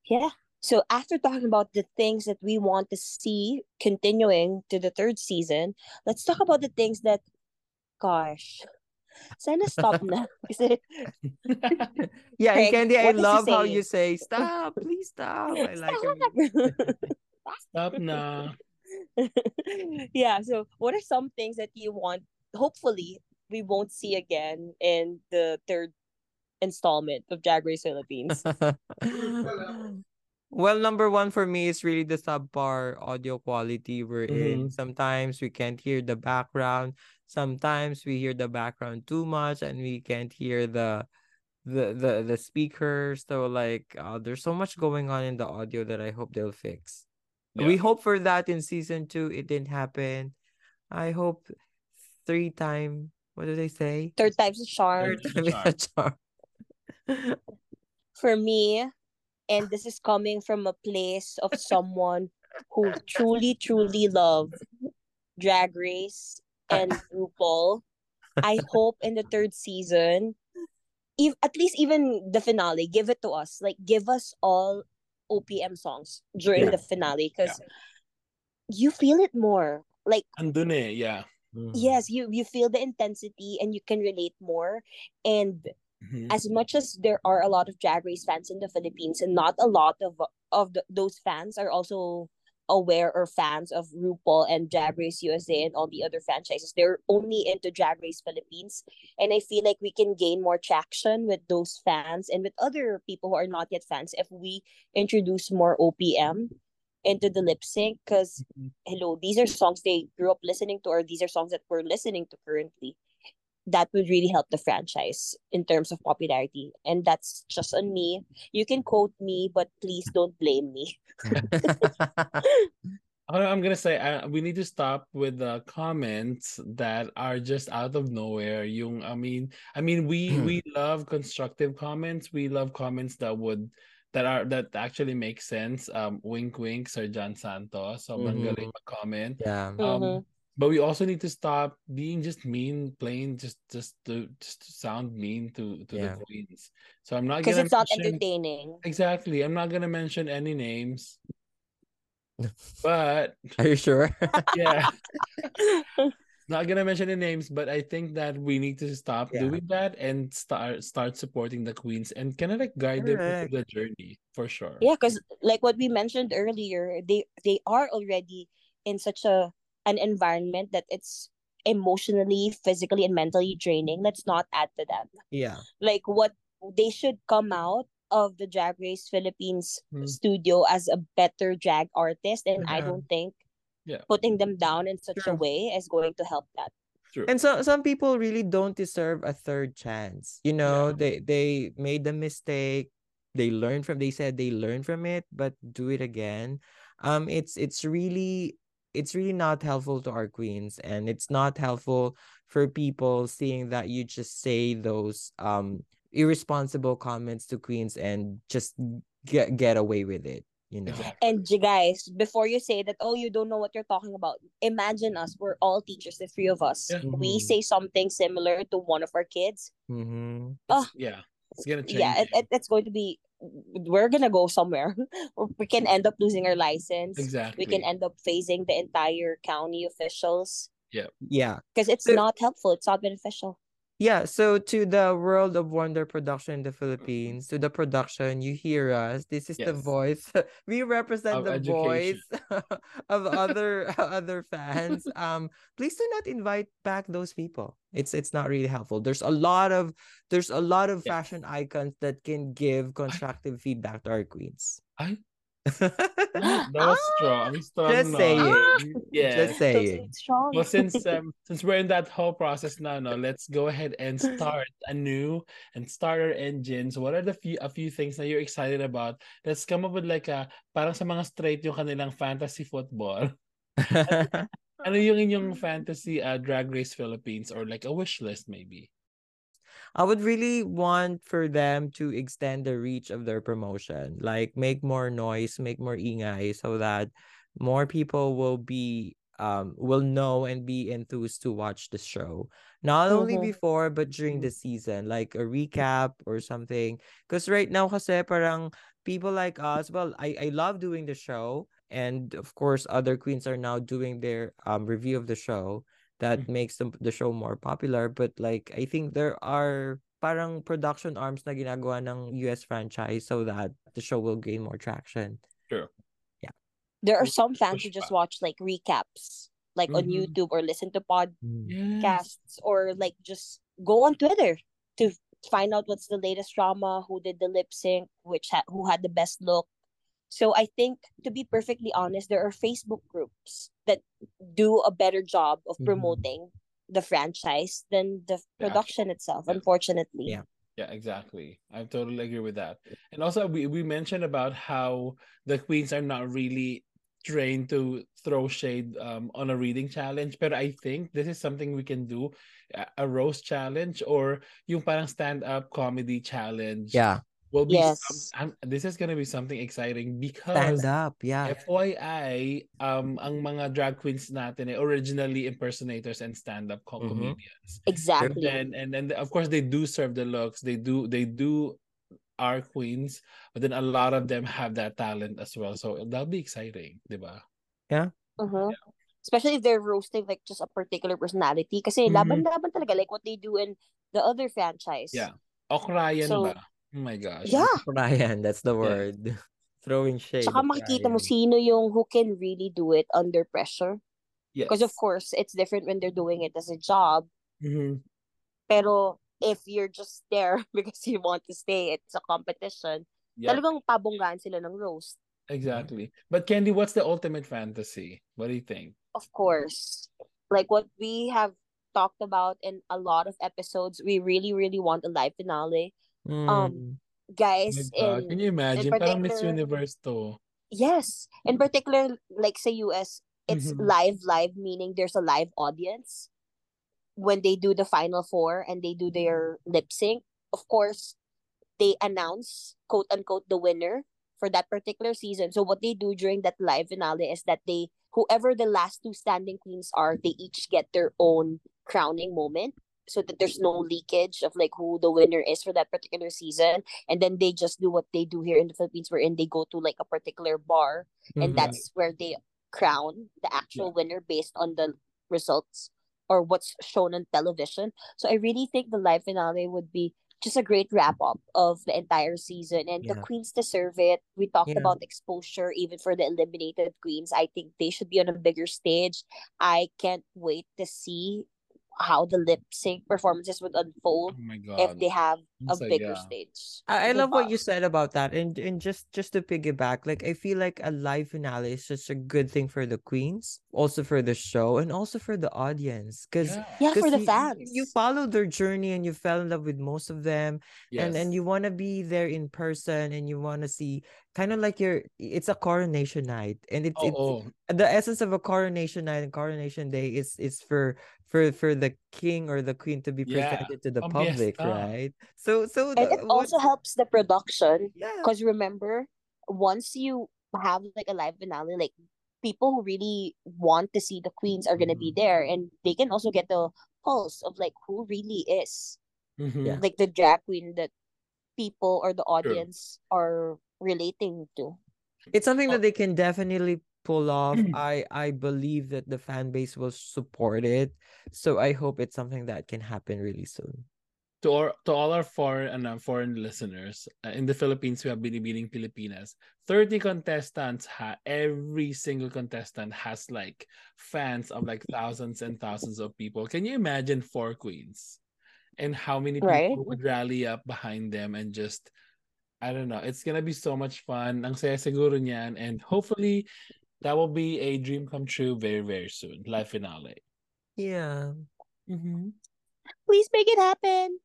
Yeah. So after talking about the things that we want to see continuing to the third season, let's talk about the things that, gosh, sana stop na. Kasi Yeah, Craig, Candy, I what is he love how you say, stop, please stop. I like it. Stop na. yeah. So what are some things that you want? Hopefully, we won't see again in the third installment of Drag Race Philippines. well, number one for me is really the subpar audio quality we're in. Mhm. Sometimes we can't hear the background. Sometimes we hear the background too much and we can't hear the the the, the speakers. So like uh, there's so much going on in the audio that I hope they'll fix. We hope for that in season two. It didn't happen. I hope three time what do they say? Third time's a charm. Third time's a time is a charm. for me, and this is coming from a place of someone who truly, truly love Drag Race and RuPaul. I hope in the third season, if at least even the finale, give it to us. Like give us all OPM songs during Yeah. the finale because you feel it more. Like Andun eh, yeah. Mhm. yes, you you feel the intensity and you can relate more. And Mhm. as much as there are a lot of drag race fans in the Philippines and not a lot of of the, those fans are also aware or fans of RuPaul and Drag Race USA and all the other franchises. They're only into Drag Race Philippines. And I feel like we can gain more traction with those fans and with other people who are not yet fans if we introduce more OPM into the lip sync because Mhm. hello, these are songs they grew up listening to or these are songs that we're listening to currently that would really help the franchise in terms of popularity. And that's just on me. You can quote me, but please don't blame me. I'm gonna say uh, we need to stop with the comments that are just out of nowhere. Yung I mean, I mean we we love constructive comments. We love comments that would that are that actually make sense. Um, wink, wink, Sir John Santos. Sobrang Mhm. galing mag-comment. yeah. Mhm. Um, but we also need to stop being just mean, plain just just to just to sound mean to to Yeah. the queens. So I'm not Because gonna it's not entertaining. Exactly. I'm not gonna mention any names. But Are you sure? yeah. not gonna mention any names, but I think that we need to stop Yeah. doing that and start start supporting the queens and kind of like guide them Correct. into the journey for sure. yeah, because like what we mentioned earlier, they they are already in such a an environment that it's emotionally, physically, and mentally draining. Let's not add to that. yeah. Like what they should come out of the Drag Race Philippines Hmm. studio as a better drag artist, and I don't think Yeah. putting them down in such a way is going to help that. True. And so some people really don't deserve a third chance. You know, they they made the mistake. They learned from they said they learned from it, but do it again. Um it's it's really it's really not helpful to our queens and it's not helpful for people seeing that you just say those um irresponsible comments to queens and just get get away with it, you know. And you guys, before you say that, oh, you don't know what you're talking about, imagine us. We're all teachers, the three of us. Yeah. We say something similar to one of our kids. Mhm. Oh, Yeah. It's gonna change. yeah, it, it, it's going to be, we're going to go somewhere. we can end up losing our license. exactly. We can end up facing the entire county officials Yeah. Yeah. because it's So- not helpful. It's not beneficial. Yeah, so to the World of Wonder production in the Philippines, to the production, you hear us. This is the voice. We represent Of the voice of other other fans. Um, please do not invite back those people. It's it's not really helpful. There's a lot of there's a lot of Yeah. fashion icons that can give constructive feedback to our queens. Ay, that was strong. Strong Just no. saying. Yeah. Just saying. It's strong. Well, since um, since we're in that whole process now, no, let's go ahead and start anew and start our engines. What are the few a few things that you're excited about? Let's come up with like a parang sa mga straight yung kanilang fantasy football. Ano yung inyong fantasy uh, drag race Philippines or like a wish list maybe? I would really want for them to extend the reach of their promotion, like make more noise, make more ingay so that more people will be um will know and be enthused to watch the show. Not only Mhm. before but during the season like a recap or something because right now kasi parang people like us well I I love doing the show and of course other queens are now doing their um review of the show that Mhm. makes the, the show more popular but like I think there are parang production arms na ginagawa ng US franchise so that the show will gain more traction True. Yeah. There are some fans who just watch like recaps, like on Mhm. YouTube or listen to podcasts Yes. or like just go on Twitter to find out what's the latest drama, who did the lip sync, which ha- who had the best look. So I think to be perfectly honest, there are Facebook groups that do a better job of Mhm. promoting the franchise than the Yeah. production itself, Yeah. unfortunately. Yeah. Yeah, exactly. I totally agree with that. And also, we, we mentioned about how the queens are not really trained to throw shade um, on a reading challenge. But I think this is something we can do a, a roast challenge or yung parang stand-up comedy challenge. yeah Will be Yes. some, um, this is gonna be something exciting because stand up yeah FYI, um, ang mga drag queens natin eh, originally impersonators and stand-up co- Mhm. comedians. Exactly. And and and of course they do serve the looks. They do they do are queens, but then a lot of them have that talent as well. So that'll be exciting, diba? Mhm. Especially if they're roasting like just a particular personality. Kasi Mhm. laban-laban talaga like what they do in the other franchise. Yeah. Okrayan So- ba? Oh my gosh. Yeah. Ryan that's the word throwing shade Tsaka at makikita mo sino yung who can really do it under pressure. Yes. Because of course, it's different when they're doing it as a job. Mhm. Pero if you're just there because you want to stay, it's a competition. Yep, Talagang pabonggaan sila ng roast. exactly. But Candy, what's the ultimate fantasy? What do you think? Of course. Like what we have talked about in a lot of episodes, we really, really want a live finale. Mm. Um, Guys, in Can you imagine? Parang Miss Universe to. Yes. In particular, like sa US, it's Mhm. live, live, meaning there's a live audience when they do the final four and they do their lip sync. Of course, they announce quote unquote the winner for that particular season. So what they do during that live finale is that they whoever the last two standing queens are, they each get their own crowning moment. So that there's no leakage of like who the winner is for that particular season. And then they just do what they do here in the Philippines wherein they go to like a particular bar and Mhm. that's where they crown the actual winner based on the results or what's shown on television. So I really think the live finale would be just a great wrap up of the entire season and the queens deserve it. We talked Yeah. about exposure even for the eliminated queens. I think they should be on a bigger stage. I can't wait to see how the lip sync performances would Oh unfold my if they have a Ang saya. bigger stage. I, I love what you said about that, and and just just to piggyback, like I feel like a live finale is such a good thing for the queens, also for the show, and also for the audience, because Yeah. Yeah, for the you, fans. you follow their journey and you fell in love with most of them, and and you want to be there in person, and you want to see kind of like your it's a coronation night, and it's it's oh, oh, the essence of a coronation night and coronation day is is for for for the king or the queen to be Yeah, presented to the ang public, fiesta. right? So so And the- it also what's- helps the production yeah. Because remember, once you have like a live finale, like people who really want to see the queens are gonna be Mhm. there, and they can also get the pulse of like who really is Mhm. Yeah. like the drag queen that people or the audience are relating to. It's something Oh. that they can definitely pull off. I I believe that the fan base will support it. So I hope it's something that can happen really soon. To all, to all our foreign uh, foreign listeners uh, in the Philippines, we have Binibining Pilipinas. 30 contestants ha every single contestant has like fans of like thousands and thousands of people. Can you imagine four queens? And how many people Right. would rally up behind them and just I don't know. It's gonna be so much fun. Ang saya siguro niyan. And hopefully that will be a dream come true very, very soon. Live finale. Yeah. Mm-hmm. Please make it happen.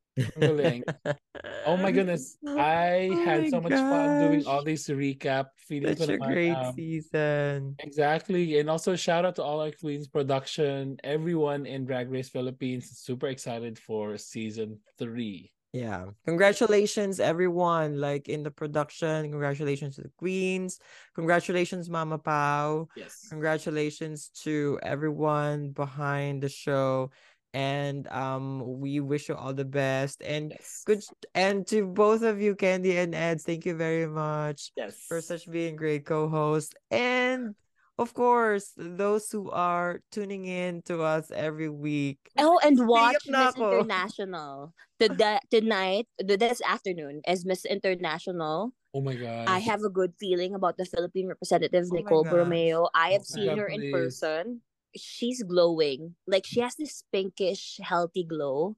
Oh my goodness. I Oh had so much fun doing all these recap. Feeling Such a great um, season. Exactly. And also shout out to all our Queens production, everyone in Drag Race Philippines. Is super excited for season three. Yeah. Congratulations, everyone. Like in the production. Congratulations to the Queens. Congratulations, Mama Pau. Yes. Congratulations to everyone behind the show. And um we wish you all the best. And Yes. good and to both of you, Candy and Eds, thank you very much Yes. for such being great co-hosts. And of course, those who are tuning in to us every week. Oh, and watch na Miss ako. International. Today, tonight, th- this afternoon, as Miss International, Oh my god. I have a good feeling about the Philippine representative, Oh Nicole gosh. Borromeo. I have Oh seen God, her in person. She's glowing. Like, she has this pinkish, healthy glow.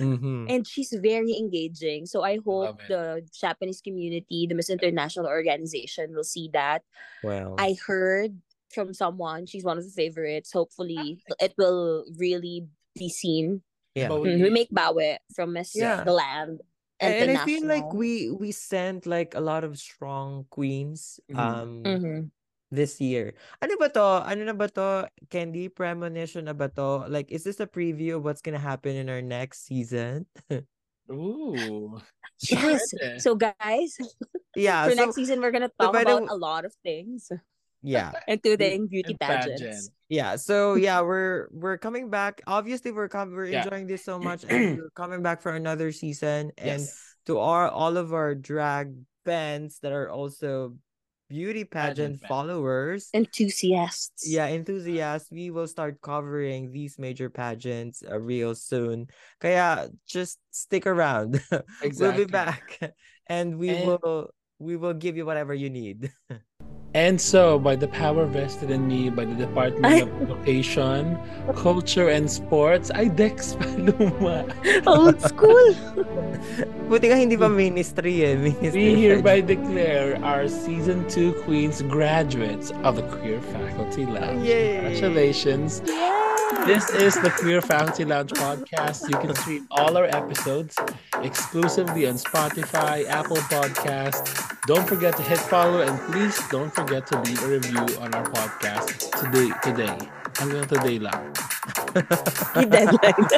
Mhm. and she's very engaging. So I hope the Japanese community, the Miss International organization will see that. Well, I heard from someone she's one of the favorites. Hopefully it will really be seen. yeah. But Mm, We make Bawe from Miss Yeah. the Land. and I feel like we we sent like a lot of strong queens Mhm. um Mhm. This year. Ano ba to? Ano na ba to? Candy premonition na ba to? Like is this a preview of what's gonna happen in our next season? Ooh. Yes. So guys, yeah, for so next season we're gonna talk by the about w- a lot of things, yeah. including beauty And pageant. pageants. Yeah, so yeah, we're we're coming back. Obviously, we're com- we're Yeah. enjoying this so much, and we're coming back for another season. And to our all of our drag fans that are also beauty pageant, Pageant followers, Enthusiasts. yeah, enthusiasts, we will start covering these major pageants uh, real soon. Kaya just stick around. we'll be back, and we And- will we will give you whatever you need. And so, by the power vested in me by the Department of Education, Culture, and Sports, I Dex Paluma. Old school. Buti nga hindi pa ministry eh. Ministry We hereby declare our Season 2 Queens graduates of the Queer Faculty Lounge. Yay. Congratulations. This is the Queer Faculty Lounge podcast. You can stream all our episodes exclusively on Spotify, Apple Podcast. Don't forget to hit follow and please don't forget to leave a review on our podcast today. Today. Hanggang today lang. Deadline.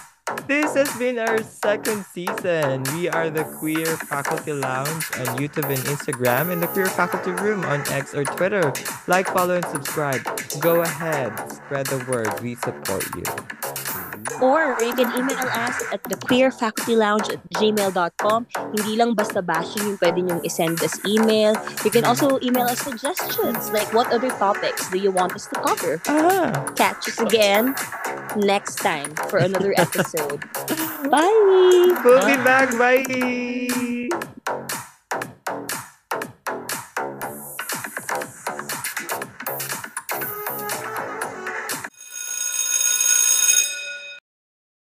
This has been our second season. We are the Queer Faculty Lounge on YouTube and Instagram and the Queer Faculty Room on X or Twitter. Like, follow, and subscribe. Go ahead, spread the word. We support you. Or you can email us at thequeerfacultylounge at gmail.com. Hindi lang basta bashing yung pwede nyong isend us email. You can also email us suggestions, like what other topics do you want us to cover? Ah. Catch us again next time for another episode. Bye. We'll be back. Bye.